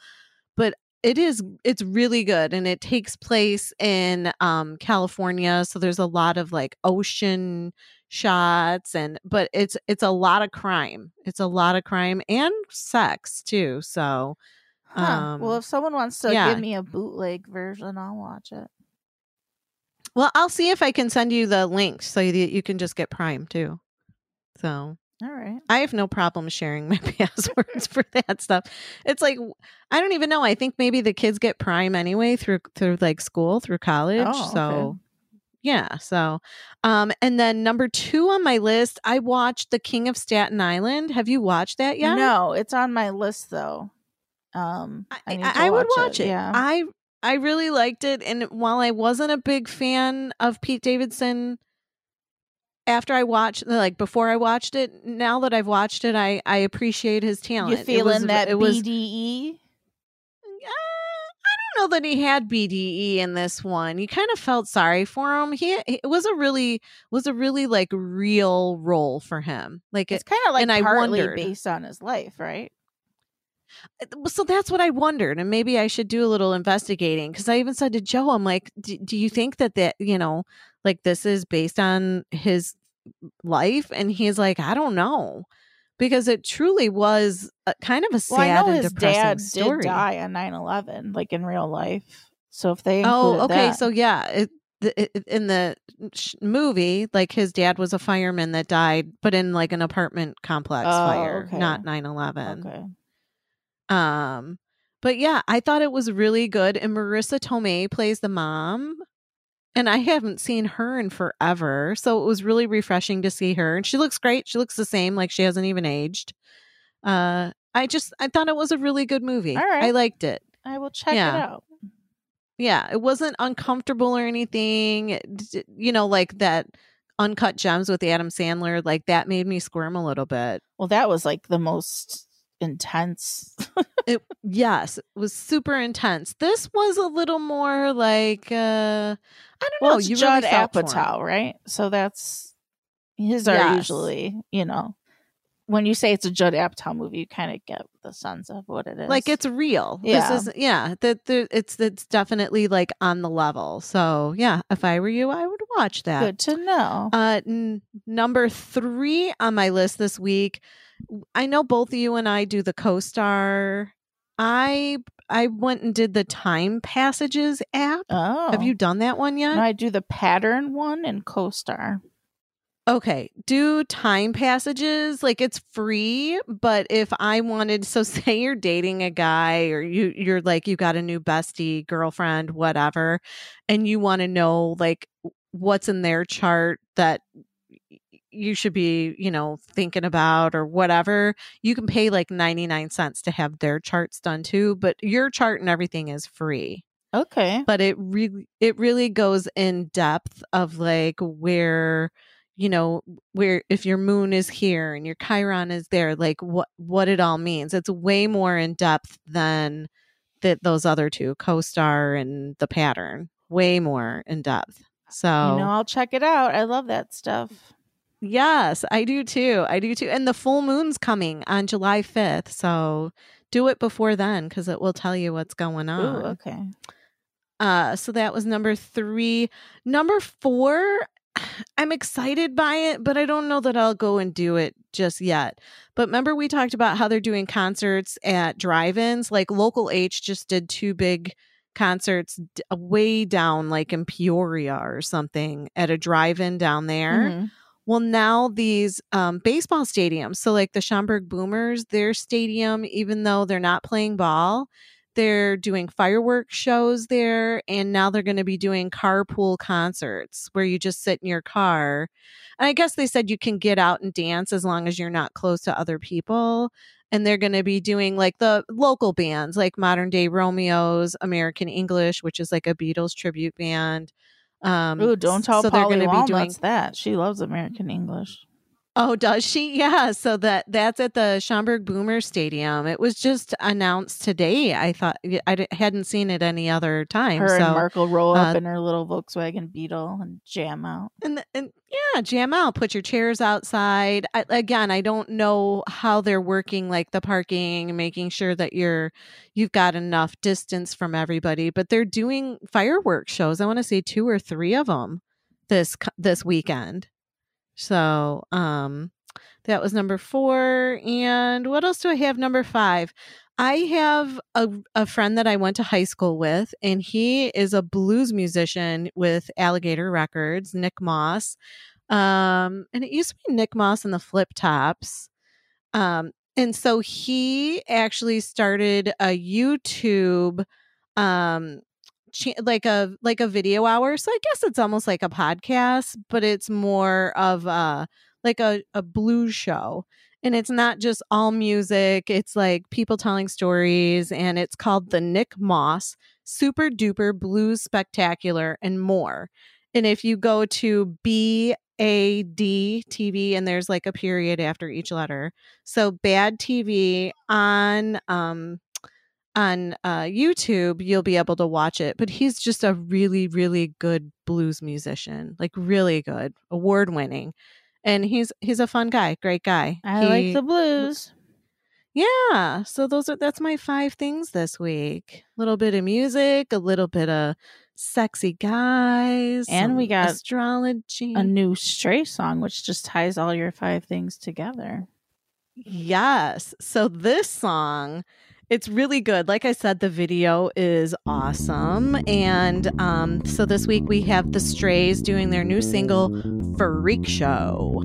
But it is it's really good and it takes place in um California, so there's a lot of like ocean shots and but it's it's a lot of crime. It's a lot of crime and sex too. So Huh. um well, if someone wants to yeah. give me a bootleg version, I'll watch it. Well, I'll see if I can send you the link so that you can just get Prime too. So All right. I have no problem sharing my passwords for that stuff. It's like I don't even know. I think maybe the kids get Prime anyway through through like school through college. Oh, So okay. yeah. So, um, and then number two on my list, I watched The King of Staten Island. Have you watched that yet? No, it's on my list though. Um, I, to I, I would watch it. Yeah. I I really liked it, and while I wasn't a big fan of Pete Davidson, after I watched, like before I watched it, now that I've watched it, I I appreciate his talent. you It feeling was- that it was BDE? Uh, I don't know that he had BDE in this one. You kind of felt sorry for him. He it was a really was a really like real role for him. Like It's it, kind of like and I wondered. based on his life, right? Uh, well, so that's what I wondered, and maybe I should do a little investigating because I even said to Joe, I'm like, do, do you think that that you know, like this is based on his life? And he's like, I don't know, because it truly was a, kind of a sad Well, I know and his depressing dad story. did die on 9-11, like in real life. So if they Oh, okay. that- So yeah, it, it, in the sh- movie, like his dad was a fireman that died, but in like an apartment complex Oh, fire, okay. not 9/11. okay, Um, but yeah, I thought it was really good. And Marisa Tomei plays the mom. And I haven't seen her in forever. So it was really refreshing to see her. And she looks great. She looks the same, like she hasn't even aged. Uh I just I thought it was a really good movie. All right. I liked it. I will check Yeah. it out. Yeah, it wasn't uncomfortable or anything. It You know, like that uncut gems with Adam Sandler, like that made me squirm a little bit. Well, that was like the most intense. it yes, it was super intense. This was a little more like uh I don't well, know. You Judd really felt for him. Apatow, right? So that's his are Yes. usually, you know, when you say it's a Judd Apatow movie, you kind of get the sense of what it is. Like it's real. Yeah. This is yeah. That the, it's it's definitely like on the level. So yeah, if I were you, I would watch that. good to know. Uh, n- number three on my list this week. I know both you and I do the co-star. I I went and did the Time Passages app. oh, Have you done that one yet? No, I do the pattern one and co-star. Okay, do time passages like it's free, but if I wanted so say you're dating a guy or you you're like you got a new bestie, girlfriend, whatever, and you want to know like what's in their chart that you should be, you know, thinking about or whatever, you can pay like 99 cents to have their charts done too, but your chart and everything is free Okay. but it really it really goes in depth of like where you know where if your moon is here and your chiron is there like what what it all means it's way more in depth than that those other two co-star and the pattern way more in depth so You know, I'll check it out. I love that stuff. Yes i do too i do too and the full moon's coming on july 5th so do it before then because it will tell you what's going Ooh, on okay. Uh, so that was number three. Number four, I'm excited by it, but I don't know that I'll go and do it just yet. But remember, we talked about how they're doing concerts at drive ins? Like Local H just did two big concerts d- way down, like in Peoria or something, at a drive in down there. Mhm. Well, now these um, baseball stadiums, so like the Schaumburg Boomers, their stadium, even though they're not playing ball, they're doing fireworks shows there. And now they're going to be doing carpool concerts where you just sit in your car. And I guess they said you can get out and dance as long as you're not close to other people. And they're going to be doing like the local bands, like Modern Day Romeos, American English, which is like a Beatles tribute band. Um, Ooh, don't tell so Polly Walnuts that. She loves American English. Oh, does she? Yeah. So that that's at the Schaumburg Boomer Stadium. It was just announced today. I thought I d- hadn't seen it any other time. Her so, and Mark will roll up uh, in her little Volkswagen Beetle and jam out. and and yeah, jam out. Put your chairs outside. I, again, I don't know how they're working, like the parking, making sure that you're you've got enough distance from everybody. But they're doing fireworks shows. I want to say two or three of them this this weekend. So, um, that was number four. And what else do I have? Number five. I have a, a friend that I went to high school with, and he is a blues musician with Alligator Records, Nick Moss. Um, and it used to be Nick Moss and the Flip Tops. Um, and so he actually started a YouTube um like a like a video hour. So I guess it's almost like a podcast, but it's more of a like a a blues show. And it's not just all music. It's like people telling stories and it's called the Nick Moss Super Duper Blues Spectacular and more. And if you go to B A D TV and there's like a period after each letter. So bad TV on um on uh YouTube, you'll be able to watch it. But he's just a really, really good blues musician. Like really good, award winning. And he's he's a fun guy, great guy. I like the blues. yeah. So those are that's my five things this week. A little bit of music, a little bit of sexy guys, And we got astrology. A new Stray song, which just ties all your five things together. Yes. So this song, it's really good. Like I said, the video is awesome. And um, so this week we have the Strays doing their new single, Freak Show.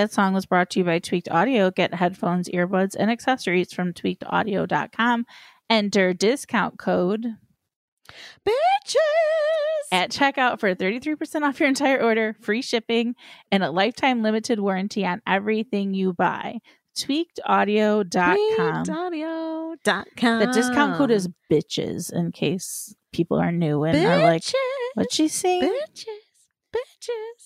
That song was brought to you by Tweaked Audio. Get headphones, earbuds, and accessories from tweakedaudio.com. Enter discount code Bitches at checkout for 33% off your entire order, free shipping, and a lifetime limited warranty on everything you buy. Tweakedaudio.com. Tweakedaudio.com. The discount code is bitches in case people are new and are like, what's she saying? Bitches, bitches.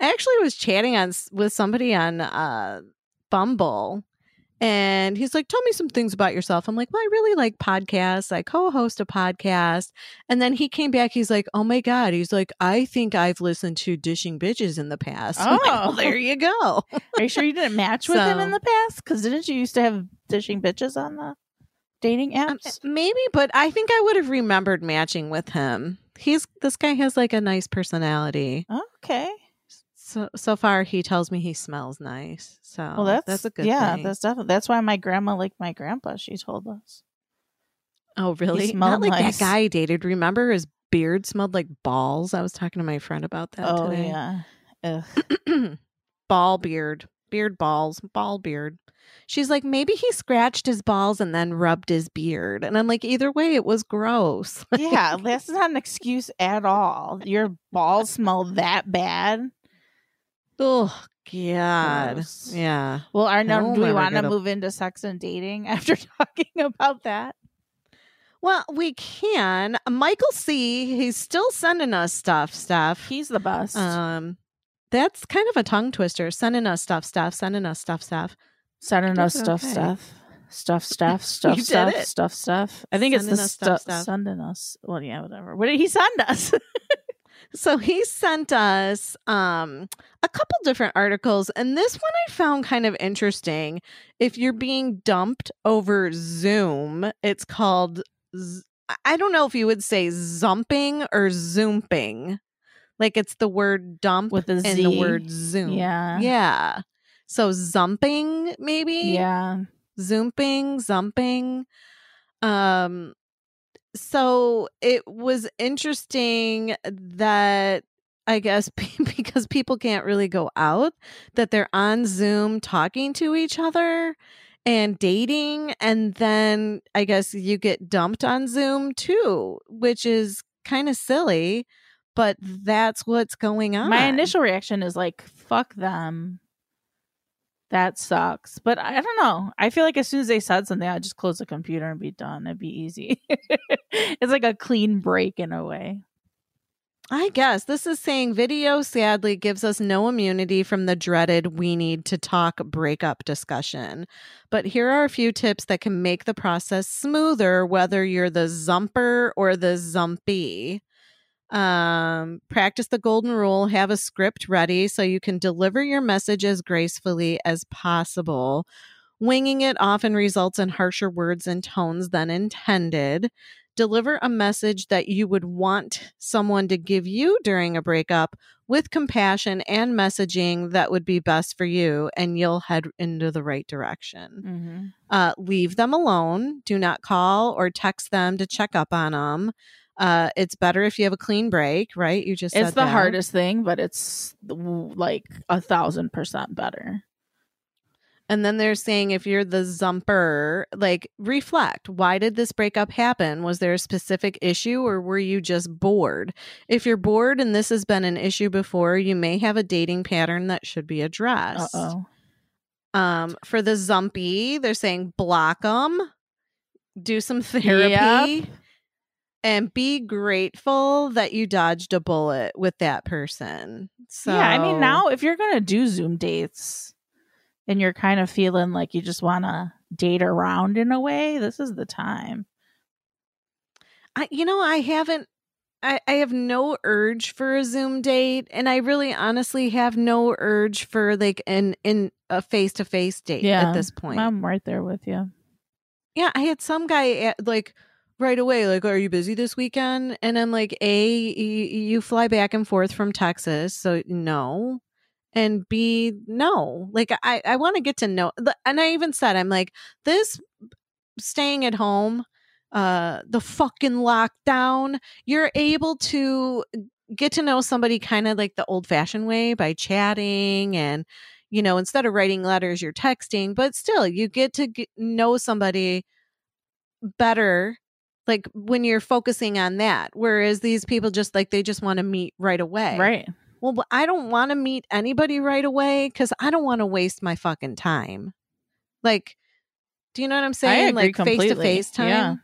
I actually was chatting on with somebody on uh, Bumble, and he's like, "Tell me some things about yourself." I'm like, "Well, I really like podcasts. I co-host a podcast." And then he came back. He's like, "Oh my god!" He's like, "I think I've listened to Dishing Bitches in the past." I'm like, well, Oh. there you go. Are you sure you didn't match with him in the past? Because didn't you used to have dishing bitches on the dating apps? Maybe, but I think I would have remembered matching with him. He's this guy has like a nice personality. Okay. So so far, he tells me he smells nice. So well, that's that's a good yeah. thing. That's definitely that's why my grandma liked my grandpa. She told us. Oh, really? smelled Not like nice. that guy I dated. Remember his beard smelled like balls? I was talking to my friend about that Oh today. yeah. Ball beard, beard balls, ball beard. She's like, maybe he scratched his balls and then rubbed his beard. And I'm like, either way, it was gross. yeah, that's not an excuse at all. Your balls smell that bad. Oh God. Gross. Yeah. Well, I Arno, don't we want to get a- move into sex and dating after talking about that? Well, we can. Michael C. He's still sending us stuff. Stuff. He's the best. Um, that's kind of a tongue twister. Sending us stuff. Stuff. Sending us stuff. Stuff. Sending us Doing stuff, okay. stuff, stuff, stuff, stuff, stuff, stuff, stuff. I think it's the stuff, stuff, stuff. sending us. Well, yeah, whatever. What did he send us? So he sent us um a couple different articles and this one I found kind of interesting. If you're being dumped over Zoom, it's called z- I don't know if you would say zumping or zooming. Like it's the word dump With a and the word zoom. Yeah. Yeah. So zumping maybe? yeah. zooming, zumping. Um so it was interesting that I guess because people can't really go out that they're on Zoom talking to each other and dating and then I guess you get dumped on Zoom too, which is kind of silly, but that's what's going on. My initial reaction is like, fuck them. That sucks. But I don't know. I feel like as soon as they said something, I'd just close the computer and be done. It'd be easy. it's like a clean break in a way. I guess this is saying video sadly gives us no immunity from the dreaded we need to talk breakup discussion. But here are a few tips that can make the process smoother, whether you're the zumper or the zumpy. Um, practice the golden rule, have a script ready so you can deliver your message as gracefully as possible. Winging it often results in harsher words and tones than intended deliver a message that you would want someone to give you during a breakup with compassion and messaging that would be best for you, and you'll head into the right direction. Mm-hmm. Uh, leave them alone. Do not call or text them to check up on them. Uh, it's better if you have a clean break, right? You just It's the that. hardest thing, but it's like a thousand percent better. And then they're saying if you're the zumper, like reflect. Why did this breakup happen? Was there a specific issue or were you just bored? If you're bored and this has been an issue before, you may have a dating pattern that should be addressed. oh. Um, for the zumpy, they're saying block them, do some therapy, Yep. And be grateful that you dodged a bullet with that person. So Yeah, I mean, now if you're going to do Zoom dates and you're kind of feeling like you just want to date around in a way, this is the time. I, you know, I haven't. I, I have no urge for a Zoom date, and I really honestly have no urge for like an in a face to face date Yeah. at this point. I'm right there with you. yeah, I had some guy at, like right away, like, "Are you busy this weekend?" And I'm like, "A, you, fly back and forth from Texas, so no." And B, no. Like I, I want to get to know. And I even said, I'm like, this staying at home, uh, the fucking lockdown, you're able to get to know somebody kind of like the old fashioned way by chatting and, you know, instead of writing letters, you're texting, but still you get to know somebody better. Like when you're focusing on that, whereas these people just like they just want to meet right away. Right. Well, I don't want to meet anybody right away because I don't want to waste my fucking time. Like, do you know what I'm saying? like face to face time. Yeah.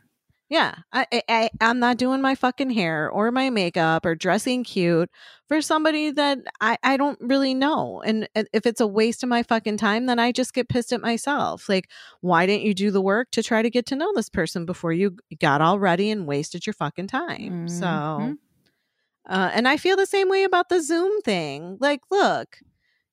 Yeah. I, I, I'm not doing my fucking hair or my makeup or dressing cute for somebody that I I don't really know. And if it's a waste of my fucking time, then I just get pissed at myself. Like, why didn't you do the work to try to get to know this person before you got all ready and wasted your fucking time? So. Mhm. Uh, and I feel the same way about the Zoom thing. Like, look,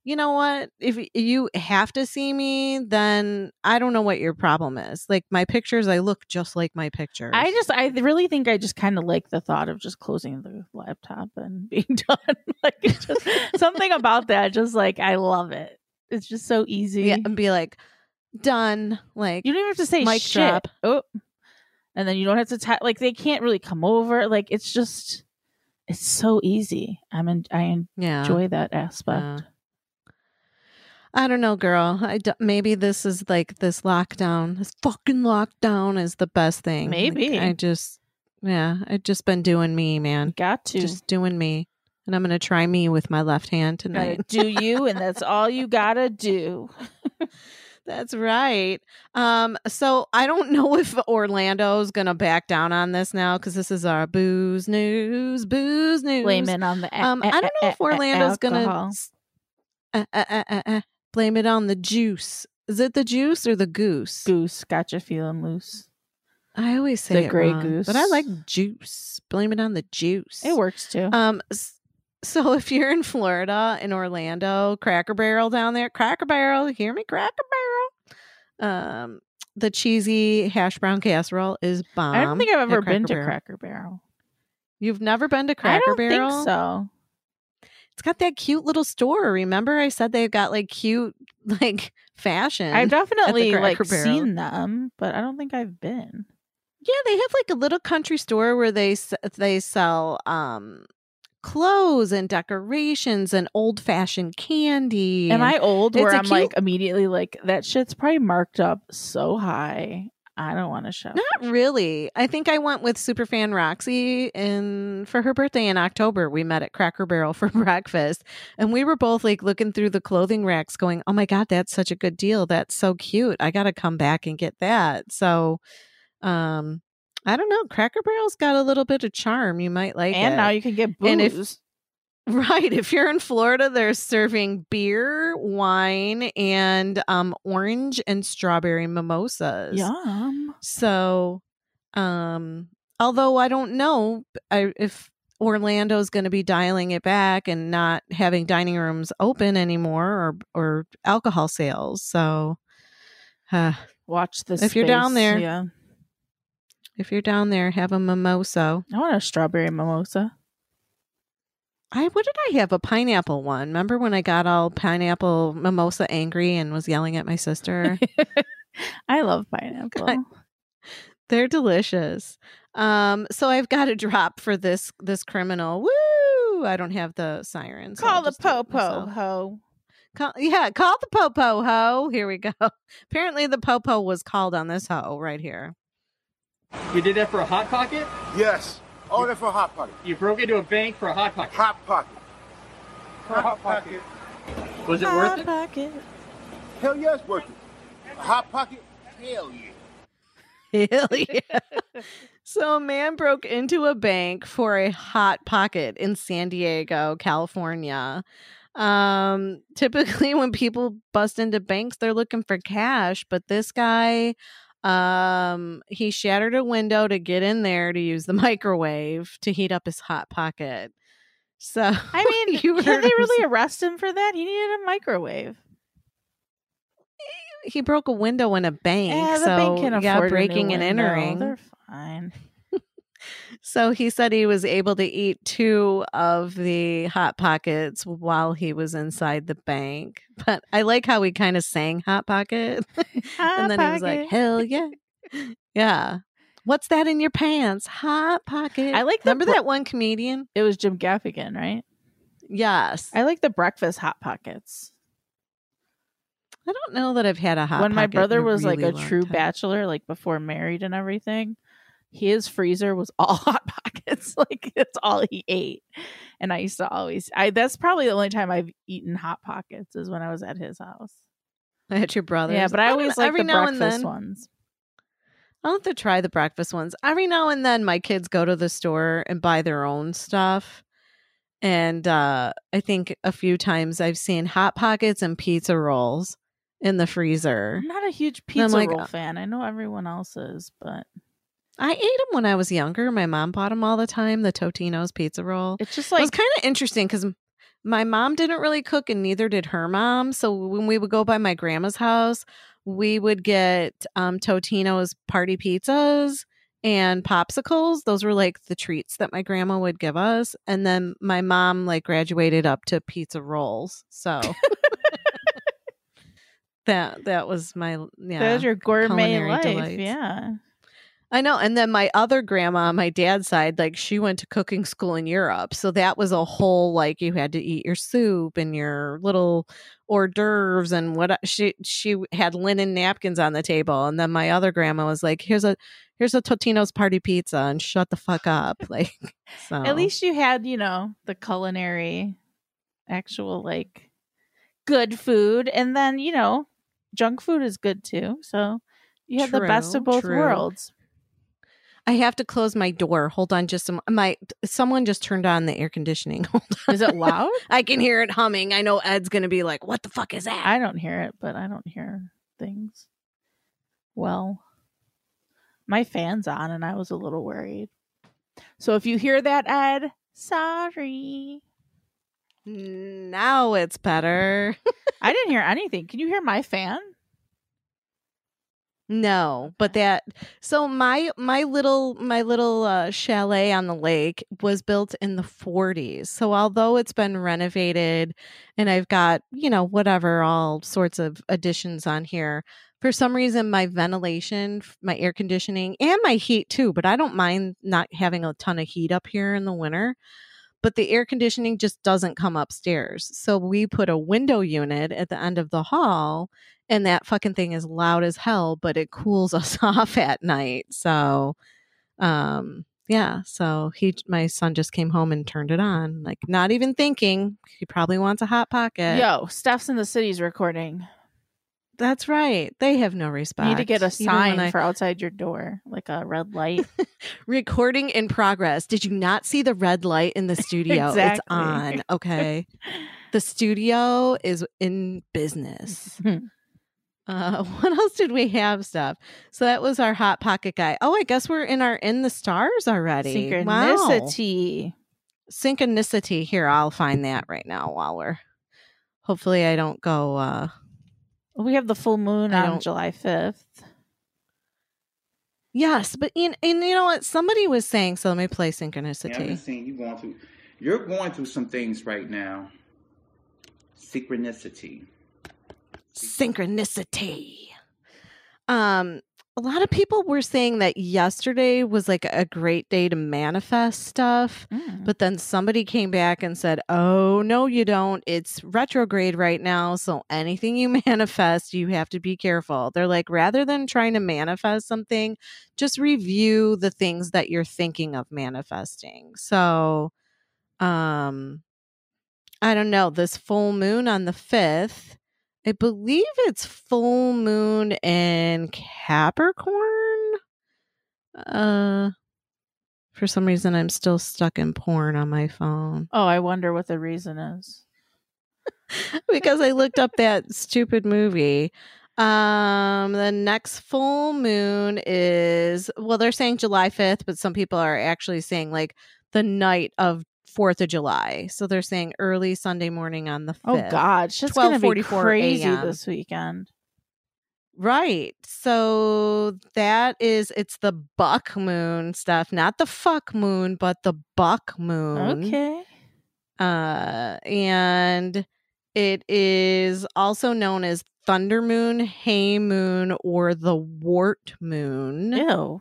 you know what? If you have to see me, then I don't know what your problem is. Like my pictures, I look just like my pictures. I just, I really think I just kind of like the thought of just closing the laptop and being done. like, just something about that, just like, I love it. It's just so easy. yeah, and be like, done. Like You don't even have to say mic shit. drop. Oh, and then you don't have to ta- like they can't really come over. Like it's just, it's so easy. I'm in, I Yeah. enjoy that aspect. Yeah. I don't know, girl. I d- maybe this is like this lockdown. This fucking lockdown is the best thing. Like, Maybe. I just, yeah, I've just been doing me, man. Got to. Just doing me, and I'm gonna try me with my left hand tonight. do you, and that's all you gotta do. That's right. Um, so I don't know if Orlando's gonna back down on this now because this is our booze news, booze news. Blame it on the a- Um, a- I don't know a- if Orlando's gonna alcohol. uh, uh, uh, uh, uh, blame it on the juice. Is it the juice or the goose? Goose got you feeling loose. I always say The it Grey wrong, but I like juice. Blame it on the juice. It works too. Um, so if you're in Florida, in Orlando, Cracker Barrel down there, Cracker Barrel, hear me, Cracker Barrel. Um, the cheesy hash brown casserole is bomb. I don't think I've ever been to Barrel. Cracker Barrel. You've never been to I Cracker don't Barrel? think so. It's got that cute little store. Remember, I said they've got like cute like fashion. I've definitely like Barrel. seen them, but I don't think I've been. Yeah, they have like a little country store where they they sell um clothes and decorations and old fashioned candy. Am I old where I'm like immediately like that shit's probably marked up so high. I don't want to show. Not really. I think I went with superfan Roxy and for her birthday in October. We met at Cracker Barrel for breakfast, and we were both like looking through the clothing racks, going, "Oh my god, that's such a good deal. That's so cute. I got to come back and get that." So, um, I don't know. Cracker Barrel's got a little bit of charm. You might like and it. now you can get And booze. Right. If you're in Florida, they're serving beer, wine, and um orange and strawberry mimosas. Yum. So, um, although I don't know I, if Orlando's going to be dialing it back and not having dining rooms open anymore or or alcohol sales. So, uh, Watch this. If you're down there. yeah. if you're down there, have a mimosa. I want a strawberry mimosa. I what did I have a pineapple one? Remember when I got all pineapple mimosa angry and was yelling at my sister? I love pineapple. They're delicious. Um, so I've got a drop for this this criminal. Woo! I don't have the sirens. Call the popo ho. Call, yeah, call the popo ho. Here we go. Apparently, the popo was called on this ho right here. You did that for a hot pocket? Yes. All that for a hot pocket. You broke into a bank for a hot pocket. Hot pocket. For a hot pocket. Was it worth it? Pocket. Hell yeah, it's worth it. A hot pocket? Hell yeah. Hell yeah. so a man broke into a bank for a hot pocket in San Diego, California. Um typically when people bust into banks they're looking for cash, but this guy um he shattered a window to get in there to use the microwave to heat up his hot pocket. So I mean, you can they really arrest him for that? He needed a microwave. he broke a window in a bank. Yeah, the so bank can yeah, afford a new breaking and entering. They're fine. So he said he was able to eat two of the hot pockets while he was inside the bank. But I like how he kind of sang hot pocket. and then he was like, "Hell yeah." Yeah. What's that in your pants? Hot pocket. I like Remember that one comedian? It was Jim Gaffigan, right? Yes. I like the breakfast hot pockets. I don't know that I've had a hot when my pocket brother was like a true time. bachelor, like before married and everything, his freezer was all hot pockets. like it's all he ate. And I used to always I that's probably the only time I've eaten hot pockets is when I was at his house. At your brother's. Yeah, but I don't always like every the now and breakfast then. ones. I'll have to try the breakfast ones. Every now and then my kids go to the store and buy their own stuff. And uh I think a few times I've seen hot pockets and pizza rolls in the freezer. I'm not a huge pizza like, roll uh, fan. I know everyone else is, but I ate them when I was younger. My mom bought them all the time, the Totino's pizza roll. it's just like it was kind of interesting because my mom didn't really cook and neither did her mom. So when we would go by my grandma's house, we would get um, Totino's party pizzas and popsicles. Those were like the treats that my grandma would give us. And then my mom like graduated up to pizza rolls. So that that was my yeah. there's your gourmet life. delights. Yeah. I know. And then my other grandma on my dad's side, like she went to cooking school in Europe. So that was a whole like you had to eat your soup and your little hors d'oeuvres and what she she had linen napkins on the table. And then my other grandma was like, Here's a here's a Totino's party pizza and shut the fuck up. Like so At least you had, you know, the culinary, actual like good food, and then you know, junk food is good too. So you had the best of both true. worlds. I have to close my door. Hold on just some my someone just turned on the air conditioning. Hold on. Is it loud? I can hear it humming. I know Ed's gonna be like, What the fuck is that? I don't hear it, but I don't hear things. Well, my fan's on, and I was a little worried. So if you hear that, Ed, sorry. Now it's better. I didn't hear anything. Can you hear my fan? No, but that so my my little my little uh, chalet on the lake was built in the 40s. So although it's been renovated and I've got, you know, whatever all sorts of additions on here, for some reason my ventilation, my air conditioning and my heat too, but I don't mind not having a ton of heat up here in the winter. But the air conditioning just doesn't come upstairs. So we put a window unit at the end of the hall and that fucking thing is loud as hell but it cools us off at night so um yeah so he my son just came home and turned it on like not even thinking he probably wants a hot pocket Yo, Steph's in the city's recording. that's right they have no response. You need to get a sign I- for outside your door, like a red light. recording in progress did you not see the red light in the studio it's on okay the studio is in business Uh, what else did we have stuff? So that was our hot pocket guy. Oh, I guess we're in our in the stars already. Wow. Synchronicity. Synchronicity. Here, I'll find that right now while we're. Hopefully, I don't go. uh We have the full moon I on don't- July 5th. Yes, but in and you know what? Somebody was saying. So let me play Yeah, I've been synchronicity. seeing you going through. You're going through some things right now. Synchronicity. Synchronicity. Um, a lot of people were saying that yesterday was like a great day to manifest stuff, Mm. but then somebody came back and said, "Oh, no you don't. It's retrograde right now, so anything you manifest, you have to be careful." They're like rather than trying to manifest something, just review the things that you're thinking of manifesting. So, um I don't know, this full moon on the 5th I believe it's full moon in Capricorn. Uh for some reason I'm still stuck in porn on my phone Oh, I wonder what the reason is. because I looked up that stupid movie. Um the next full moon is well they're saying July 5th, but some people are actually saying like the night of 4th of July. So they're saying early Sunday morning on the 5th. Oh God, shit's gonna be crazy this weekend. Right. So that is it's the buck moon stuff, not the fuck moon, but the buck moon. Okay. Uh and it is also known as thunder moon, hay moon, or the wart moon. Ew.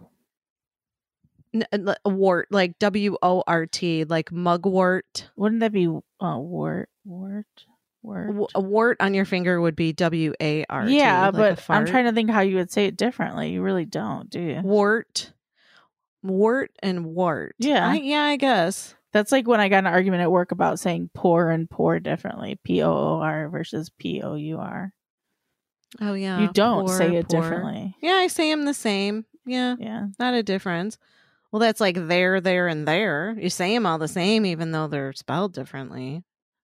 N- uh, wart, like W O R T, like mugwort. Wouldn't that be uh, wart? Wart? Wart? W- A wart on your finger would be W A R T. Yeah, like but I'm trying to think how you would say it differently. You really don't, do you? wart, wart, and wart. Yeah. I, yeah, I guess. That's like when I got an argument at work about saying poor and poor differently. P O O R versus P O U R. Oh yeah, You don't poor, say it poor. differently. Yeah, I say them the same. Yeah, Yeah. not a difference. Well, that's like there, there, and there. You say them all the same, even though they're spelled differently.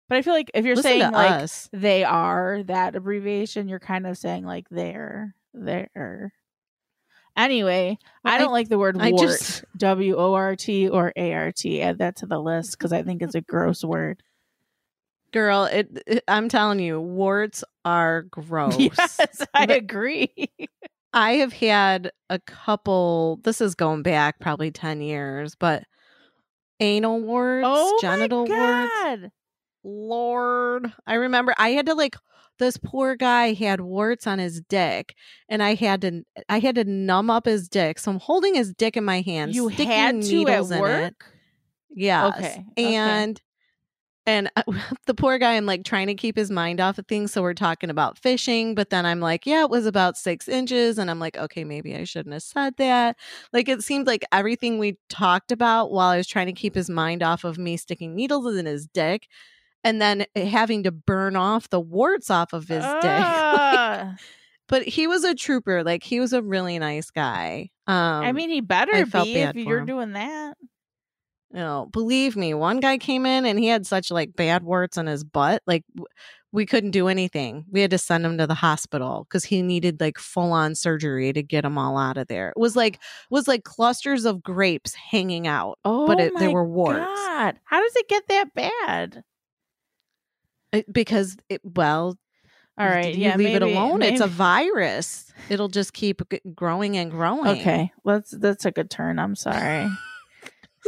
But I feel like if you're Listen saying like us. they are that abbreviation, you're kind of saying like they're there. Anyway, Well, I don't I- like the word I wart, just- W O R T or A R T. Add that to the list because I think it's a gross word. Girl, it, it- I'm telling you, warts are gross. Yes, I But agree. I have had a couple. This is going back probably ten years, but anal warts, Oh my genital warts. Lord, I remember I had to like this poor guy had warts on his dick and I had to I had to numb up his dick. So I'm holding his dick in my hand, You had to at needles in it. work? Yes. Okay, okay. And uh, the poor guy, I'm like trying to keep his mind off of things. So we're talking about fishing, but then I'm like, yeah, it was about six inches. And I'm like, okay, maybe I shouldn't have said that. Like it seemed like everything we talked about while I was trying to keep his mind off of me sticking needles in his dick and then having to burn off the warts off of his dick. Ah. but he was a trooper. Like he was a really nice guy. Um, I mean, he better I be if you're him. doing that. You know, believe me, one guy came in and he had such like bad warts on his butt. Like we couldn't do anything. We had to send him to the hospital because he needed like full on surgery to get him all out of there. It was like it was like clusters of grapes hanging out, Oh, but it, my there were warts God. How does it get that bad? It- because it well. All right, you yeah, leave it maybe- alone. It's a virus. It'll just keep g- growing and growing. Okay, let's. That's a good turn. I'm sorry.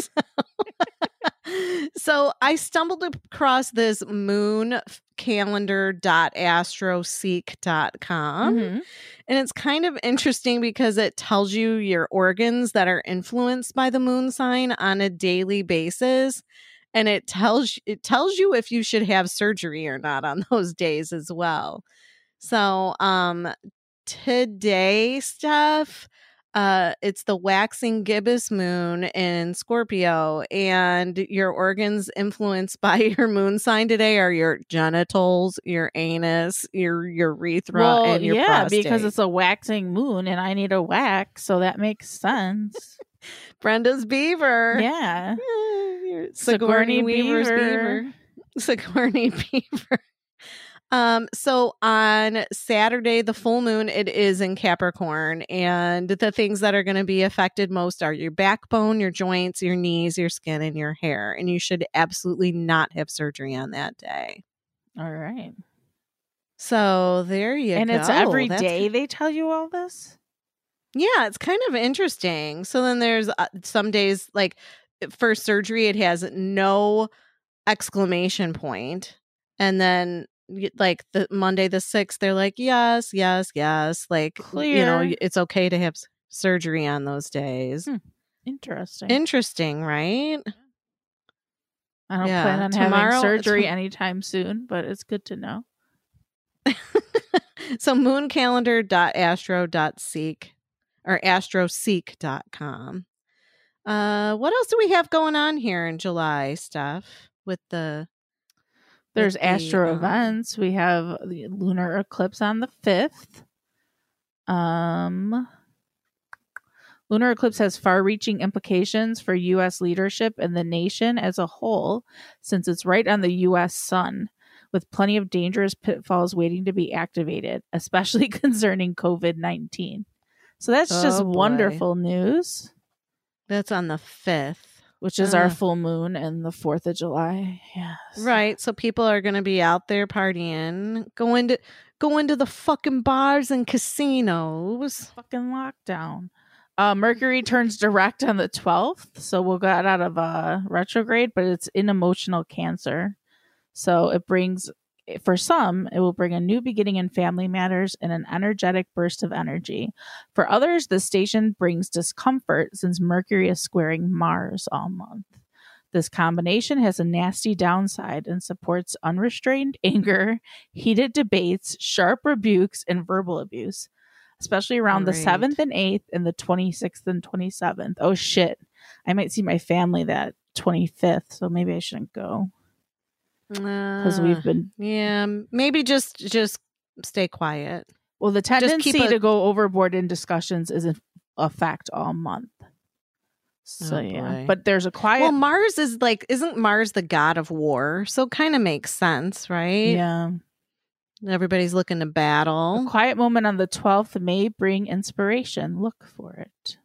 so I stumbled across this moon calendar.astroseek.com. Mhm. And it's kind of interesting because it tells you your organs that are influenced by the moon sign on a daily basis. And it tells it tells you if you should have surgery or not on those days as well. So um today stuff uh it's the waxing gibbous moon in scorpio and your organs influenced by your moon sign today are your genitals your anus your urethra well, and your yeah, prostate. because it's a waxing moon, and I need a wax, so that makes sense. brenda's beaver yeah, Your Sigourney Sigourney Weaver's Beaver. beaver. Sigourney Beaver. Um, so on Saturday, the full moon, it is in Capricorn, and the things that are going to be affected most are your backbone, your joints, your knees, your skin, and your hair. And you should absolutely not have surgery on that day. All right. So there you and go. And it's every That's- day they tell you all this. Yeah, it's kind of interesting. So then there's uh, some days like for surgery it has no exclamation point and then like the Monday the 6th they're like yes, yes, yes, like you know it's okay to have surgery on those days. Interesting. Interesting, right? I don't Yeah, plan on tomorrow- having surgery anytime soon, but it's good to know. so mooncalendar.astro.seek or astroseek.com. Uh what else do we have going on here in July stuff with the There's the, astro um, events. We have the lunar eclipse on the 5th. Um Lunar eclipse has far-reaching implications for US leadership and the nation as a whole since it's right on the US sun with plenty of dangerous pitfalls waiting to be activated, especially concerning COVID-19. So that's just Oh, boy. wonderful news, That's on the 5th. Which is our full moon and the 4th of July. Yes. Right. So people are going to be out there partying, going to going to the fucking bars and casinos. fucking lockdown. Uh, Mercury turns direct on the 12th, so we'll get out of uh, retrograde, but it's in emotional cancer. So it brings, for some, it will bring a new beginning in family matters and an energetic burst of energy. For others, the station brings discomfort since Mercury is squaring Mars all month. This combination has a nasty downside and supports unrestrained anger, heated debates, sharp rebukes, and verbal abuse especially around the 7th and 8th and the 26th and 27th. Oh shit. I might see my family that 25th, so maybe I shouldn't go because Because we've been Yeah, maybe just just stay quiet. well the tendency a- to go overboard in discussions is a fact all month. So Oh, yeah. But there's a quiet Well, Mars is like isn't Mars the god of war? So kind of makes sense, right? yeah. Everybody's looking to battle. A quiet moment on the 12th may bring inspiration. Look for it.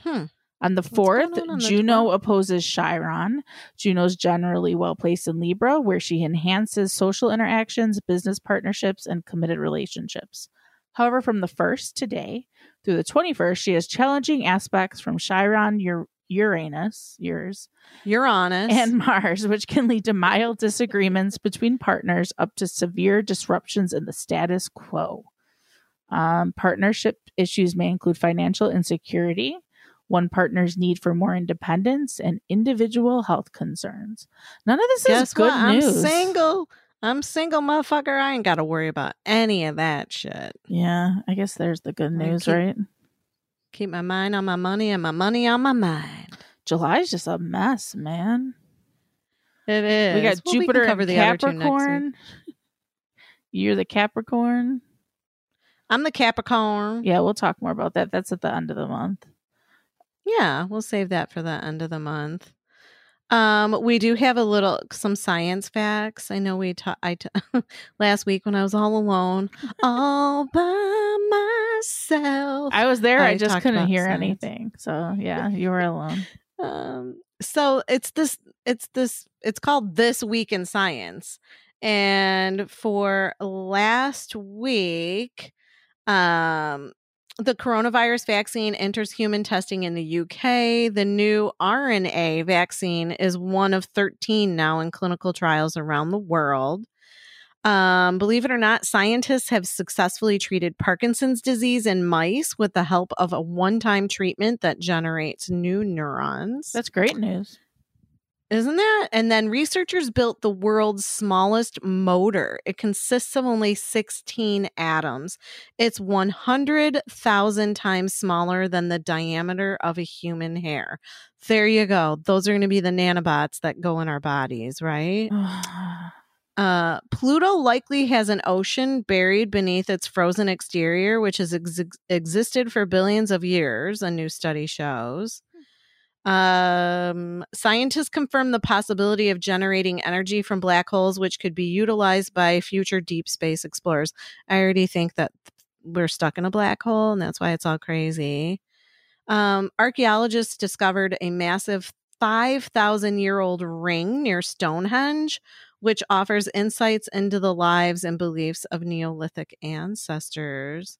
Hmm. On the 4th, on on the Juno opposes Chiron. Juno's generally well placed in Libra, where she enhances social interactions, business partnerships, and committed relationships. However, from the 1st today through the 21st, she has challenging aspects from Chiron, Ur- Uranus, yours, Uranus, and Mars, which can lead to mild disagreements between partners up to severe disruptions in the status quo. Um, partnership issues may include financial insecurity, one partner's need for more independence, and individual health concerns. None of this Guess is good what? news. I'm single. I'm single, motherfucker. I ain't got to worry about any of that shit. Yeah, I guess there's the good news, keep- right? Keep my mind on my money and my money on my mind. July's just a mess, man. It is. We got Well, Jupiter cover and the other two next week. Capricorn. You're the Capricorn. I'm the Capricorn. Yeah, we'll talk more about that. That's at the end of the month. Yeah, we'll save that for the end of the month. Um, we do have a little some science facts. I know we ta- I t- last week when I was all alone, all by myself. I was there. I, I just couldn't hear science. anything. So yeah, you were alone. Um, so it's this, it's this, it's called This Week in Science. And for last week, um, the coronavirus vaccine enters human testing in the UK. The new RNA vaccine is one of 13 now in clinical trials around the world. Um, believe it or not, scientists have successfully treated Parkinson's disease in mice with the help of a one time treatment that generates new neurons. That's great news. Isn't that? And then researchers built the world's smallest motor. It consists of only 16 atoms. It's 100,000 times smaller than the diameter of a human hair. There you go. Those are going to be the nanobots that go in our bodies, right? Uh, Pluto likely has an ocean buried beneath its frozen exterior, which has ex- existed for billions of years, a new study shows. Um, scientists confirm the possibility of generating energy from black holes, which could be utilized by future deep space explorers. I already think that we're stuck in a black hole, and that's why it's all crazy. Um, archaeologists discovered a massive 5,000 year old ring near Stonehenge, which offers insights into the lives and beliefs of Neolithic ancestors.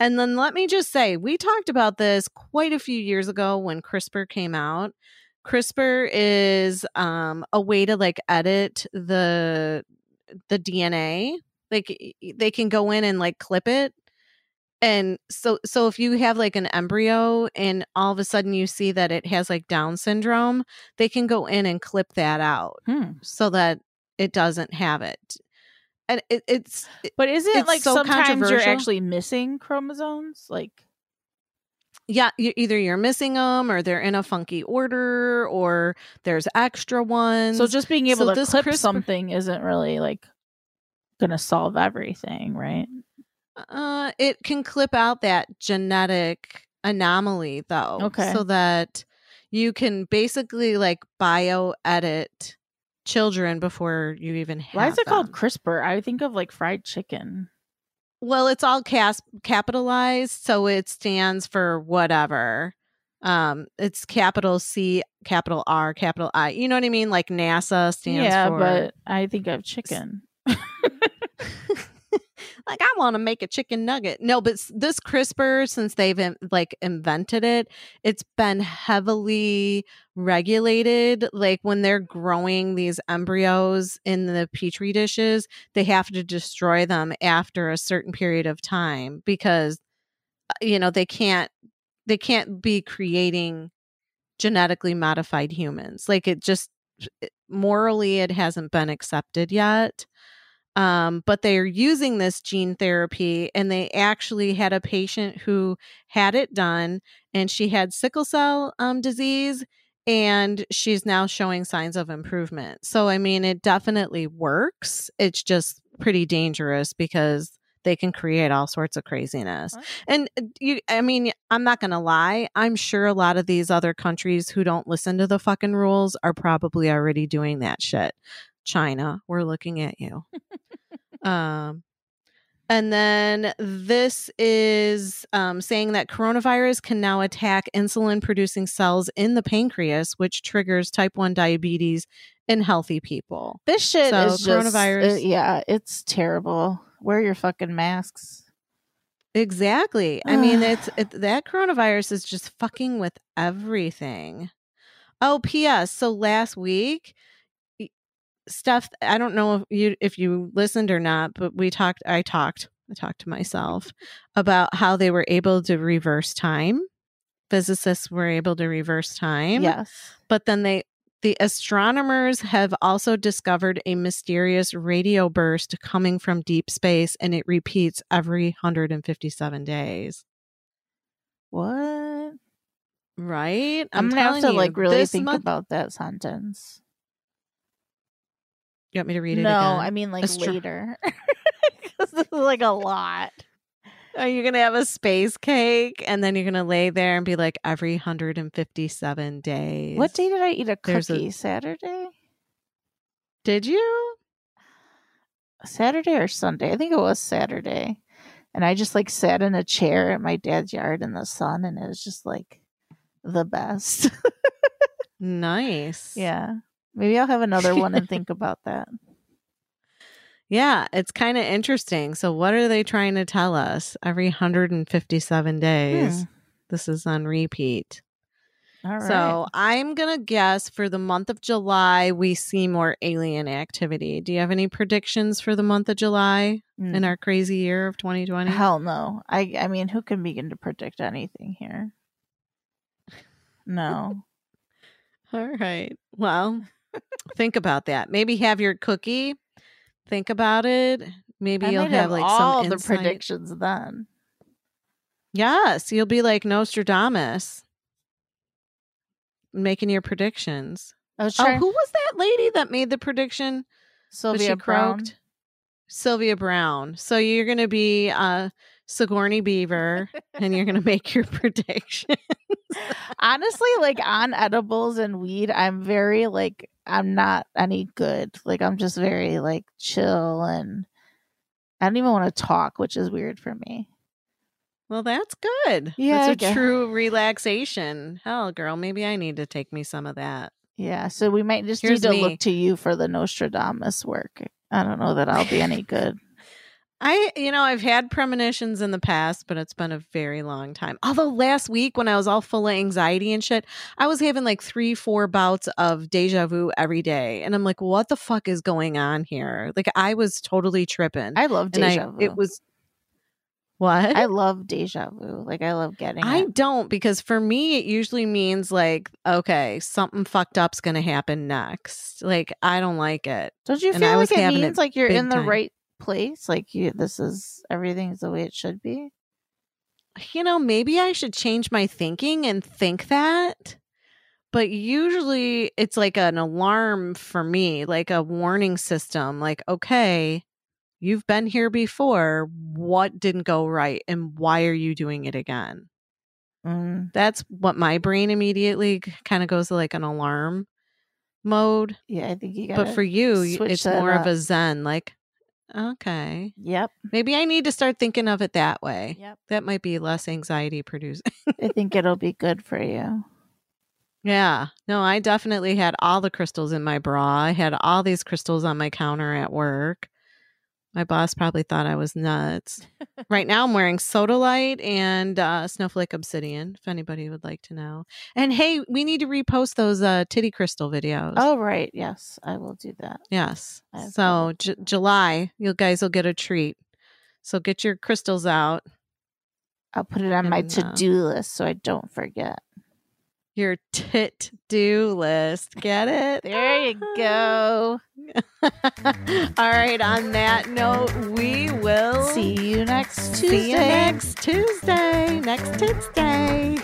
And then let me just say, we talked about this quite a few years ago when CRISPR came out. CRISPR is um, a way to like edit the the DNA. Like they can go in and like clip it. And so so if you have like an embryo and all of a sudden you see that it has like Down syndrome, they can go in and clip that out Hmm. so that it doesn't have it. And it, it's But isn't it's like so sometimes you're actually missing chromosomes? Like yeah, you, either you're missing them or they're in a funky order or there's extra ones. so just being able So to clip CRISPR something isn't really like gonna solve everything, right? Uh, it can clip out that genetic anomaly though. Okay. So that you can basically like bio edit children before you even have Why is it them. called CRISPR? I think of like fried chicken. Well, it's all cas- capitalized, so it stands for whatever. Um, it's capital C, capital R, capital I. You know what I mean? Like NASA stands yeah, for. but I think of chicken. like I want to make a chicken nugget. No, but this CRISPR, since they've in, like invented it, it's been heavily regulated. Like when they're growing these embryos in the petri dishes, they have to destroy them after a certain period of time because uh, you know they can't they can't be creating genetically modified humans. Like it just morally it hasn't been accepted yet um, but they're using this gene therapy and they actually had a patient who had it done and she had sickle cell um, disease and she's now showing signs of improvement. So i mean it definitely works it's just pretty dangerous because they can create all sorts of craziness. And uh, you i mean i'm not gonna lie i'm sure a lot of these other countries who don't listen to the fucking rules are probably already doing that shit china we're looking at you um, and then this is um, saying that coronavirus can now attack insulin producing cells in the pancreas, which triggers type 1 diabetes in healthy people. This shit So, is just, coronavirus- uh, yeah, it's terrible. Wear your fucking masks. Exactly. I mean, it's it, that coronavirus is just fucking with everything. Oh, P.S. So last week, Steph, I don't know if you if you listened or not, but we talked. I talked. I talked to myself about how they were able to reverse time. Physicists were able to reverse time. Yes. But then they the astronomers have also discovered a mysterious radio burst coming from deep space and it repeats every 157 days. What? Right? I'm, gonna have to you, like really think month- about that sentence. You want me to read it no, again? I mean like Astro- later. this is like a lot. Are you gonna have a space cake and then you're gonna lay there and be like every 157 days? What day did I eat a There's a- cookie? Saturday? Did you? Saturday or Sunday? I think it was Saturday. And I just like sat in a chair at my dad's yard in the sun and it was just like the best. Nice. yeah. Maybe I'll have another one and think about that. Yeah, it's kind of interesting. So, what are they trying to tell us? Every 157 days, Hmm. this is on repeat. All right. So, I'm going to guess for the month of July, we see more alien activity. Do you have any predictions for the month of July in Mm. our crazy year of 2020? Hell no. I I mean, who can begin to predict anything here? No. All right. Well, think about that. Maybe have your cookie. Think about it. Maybe I you'll have, have like all some the insight. predictions then. Yes, you'll be like Nostradamus, making your predictions. I was Oh, who was that lady that made the prediction? Sylvia Browne. croaked? Sylvia Browne. So you're going to be uh, Sigourney Beaver, and you're going to make your prediction. Honestly, like on edibles and weed, I'm very like I'm not any good. Like I'm just very like chill and I don't even want to talk, which is weird for me. Well, that's good. Yeah, I that's a true relaxation. Hell, girl, maybe I need to take me some of that. Yeah, so we might just Here's need to me. look to you for the Nostradamus work. I don't know that I'll be any good. I, you know, I've had premonitions in the past, but it's been a very long time. Although last week, when I was all full of anxiety and shit, I was having like three, four bouts of deja vu every day. And I'm like, what the fuck is going on here? Like, I was totally tripping. I love And I- vu. It was what? I love deja vu. Like I love getting I it. don't because for me it usually means like okay something fucked up's gonna happen next. Like I don't like it. Don't you And feel I like it means like you're in the time. right place? Like you this is everything's the way it should be? You know maybe I should change my thinking and think that. But usually it's like an alarm for me, like a warning system. Like okay, you've been here before. What didn't go right, and why are you doing it again? Mm, That's what my brain immediately kind of goes to like an alarm mode. yeah, I think you got but for you it's more of a zen like okay Yep. maybe i need to start thinking of it that way Yep. that might be less anxiety producing I think it'll be good for you. yeah no i definitely had all the crystals in my bra i had all these crystals on my counter at work my boss probably thought i was nuts right now i'm wearing sodalite and uh, snowflake obsidian if anybody would like to know and hey we need to repost those uh, titty crystal videos Oh right, yes, I will do that. Yes. So J- July, you guys will get a treat. So get your crystals out. I'll put it on my And, uh, to-do list so I don't forget. Your tit do list. Get it? There you go. Mm. All right. On that note, we will See you next Tuesday. see you next Tuesday. Next Tuesday.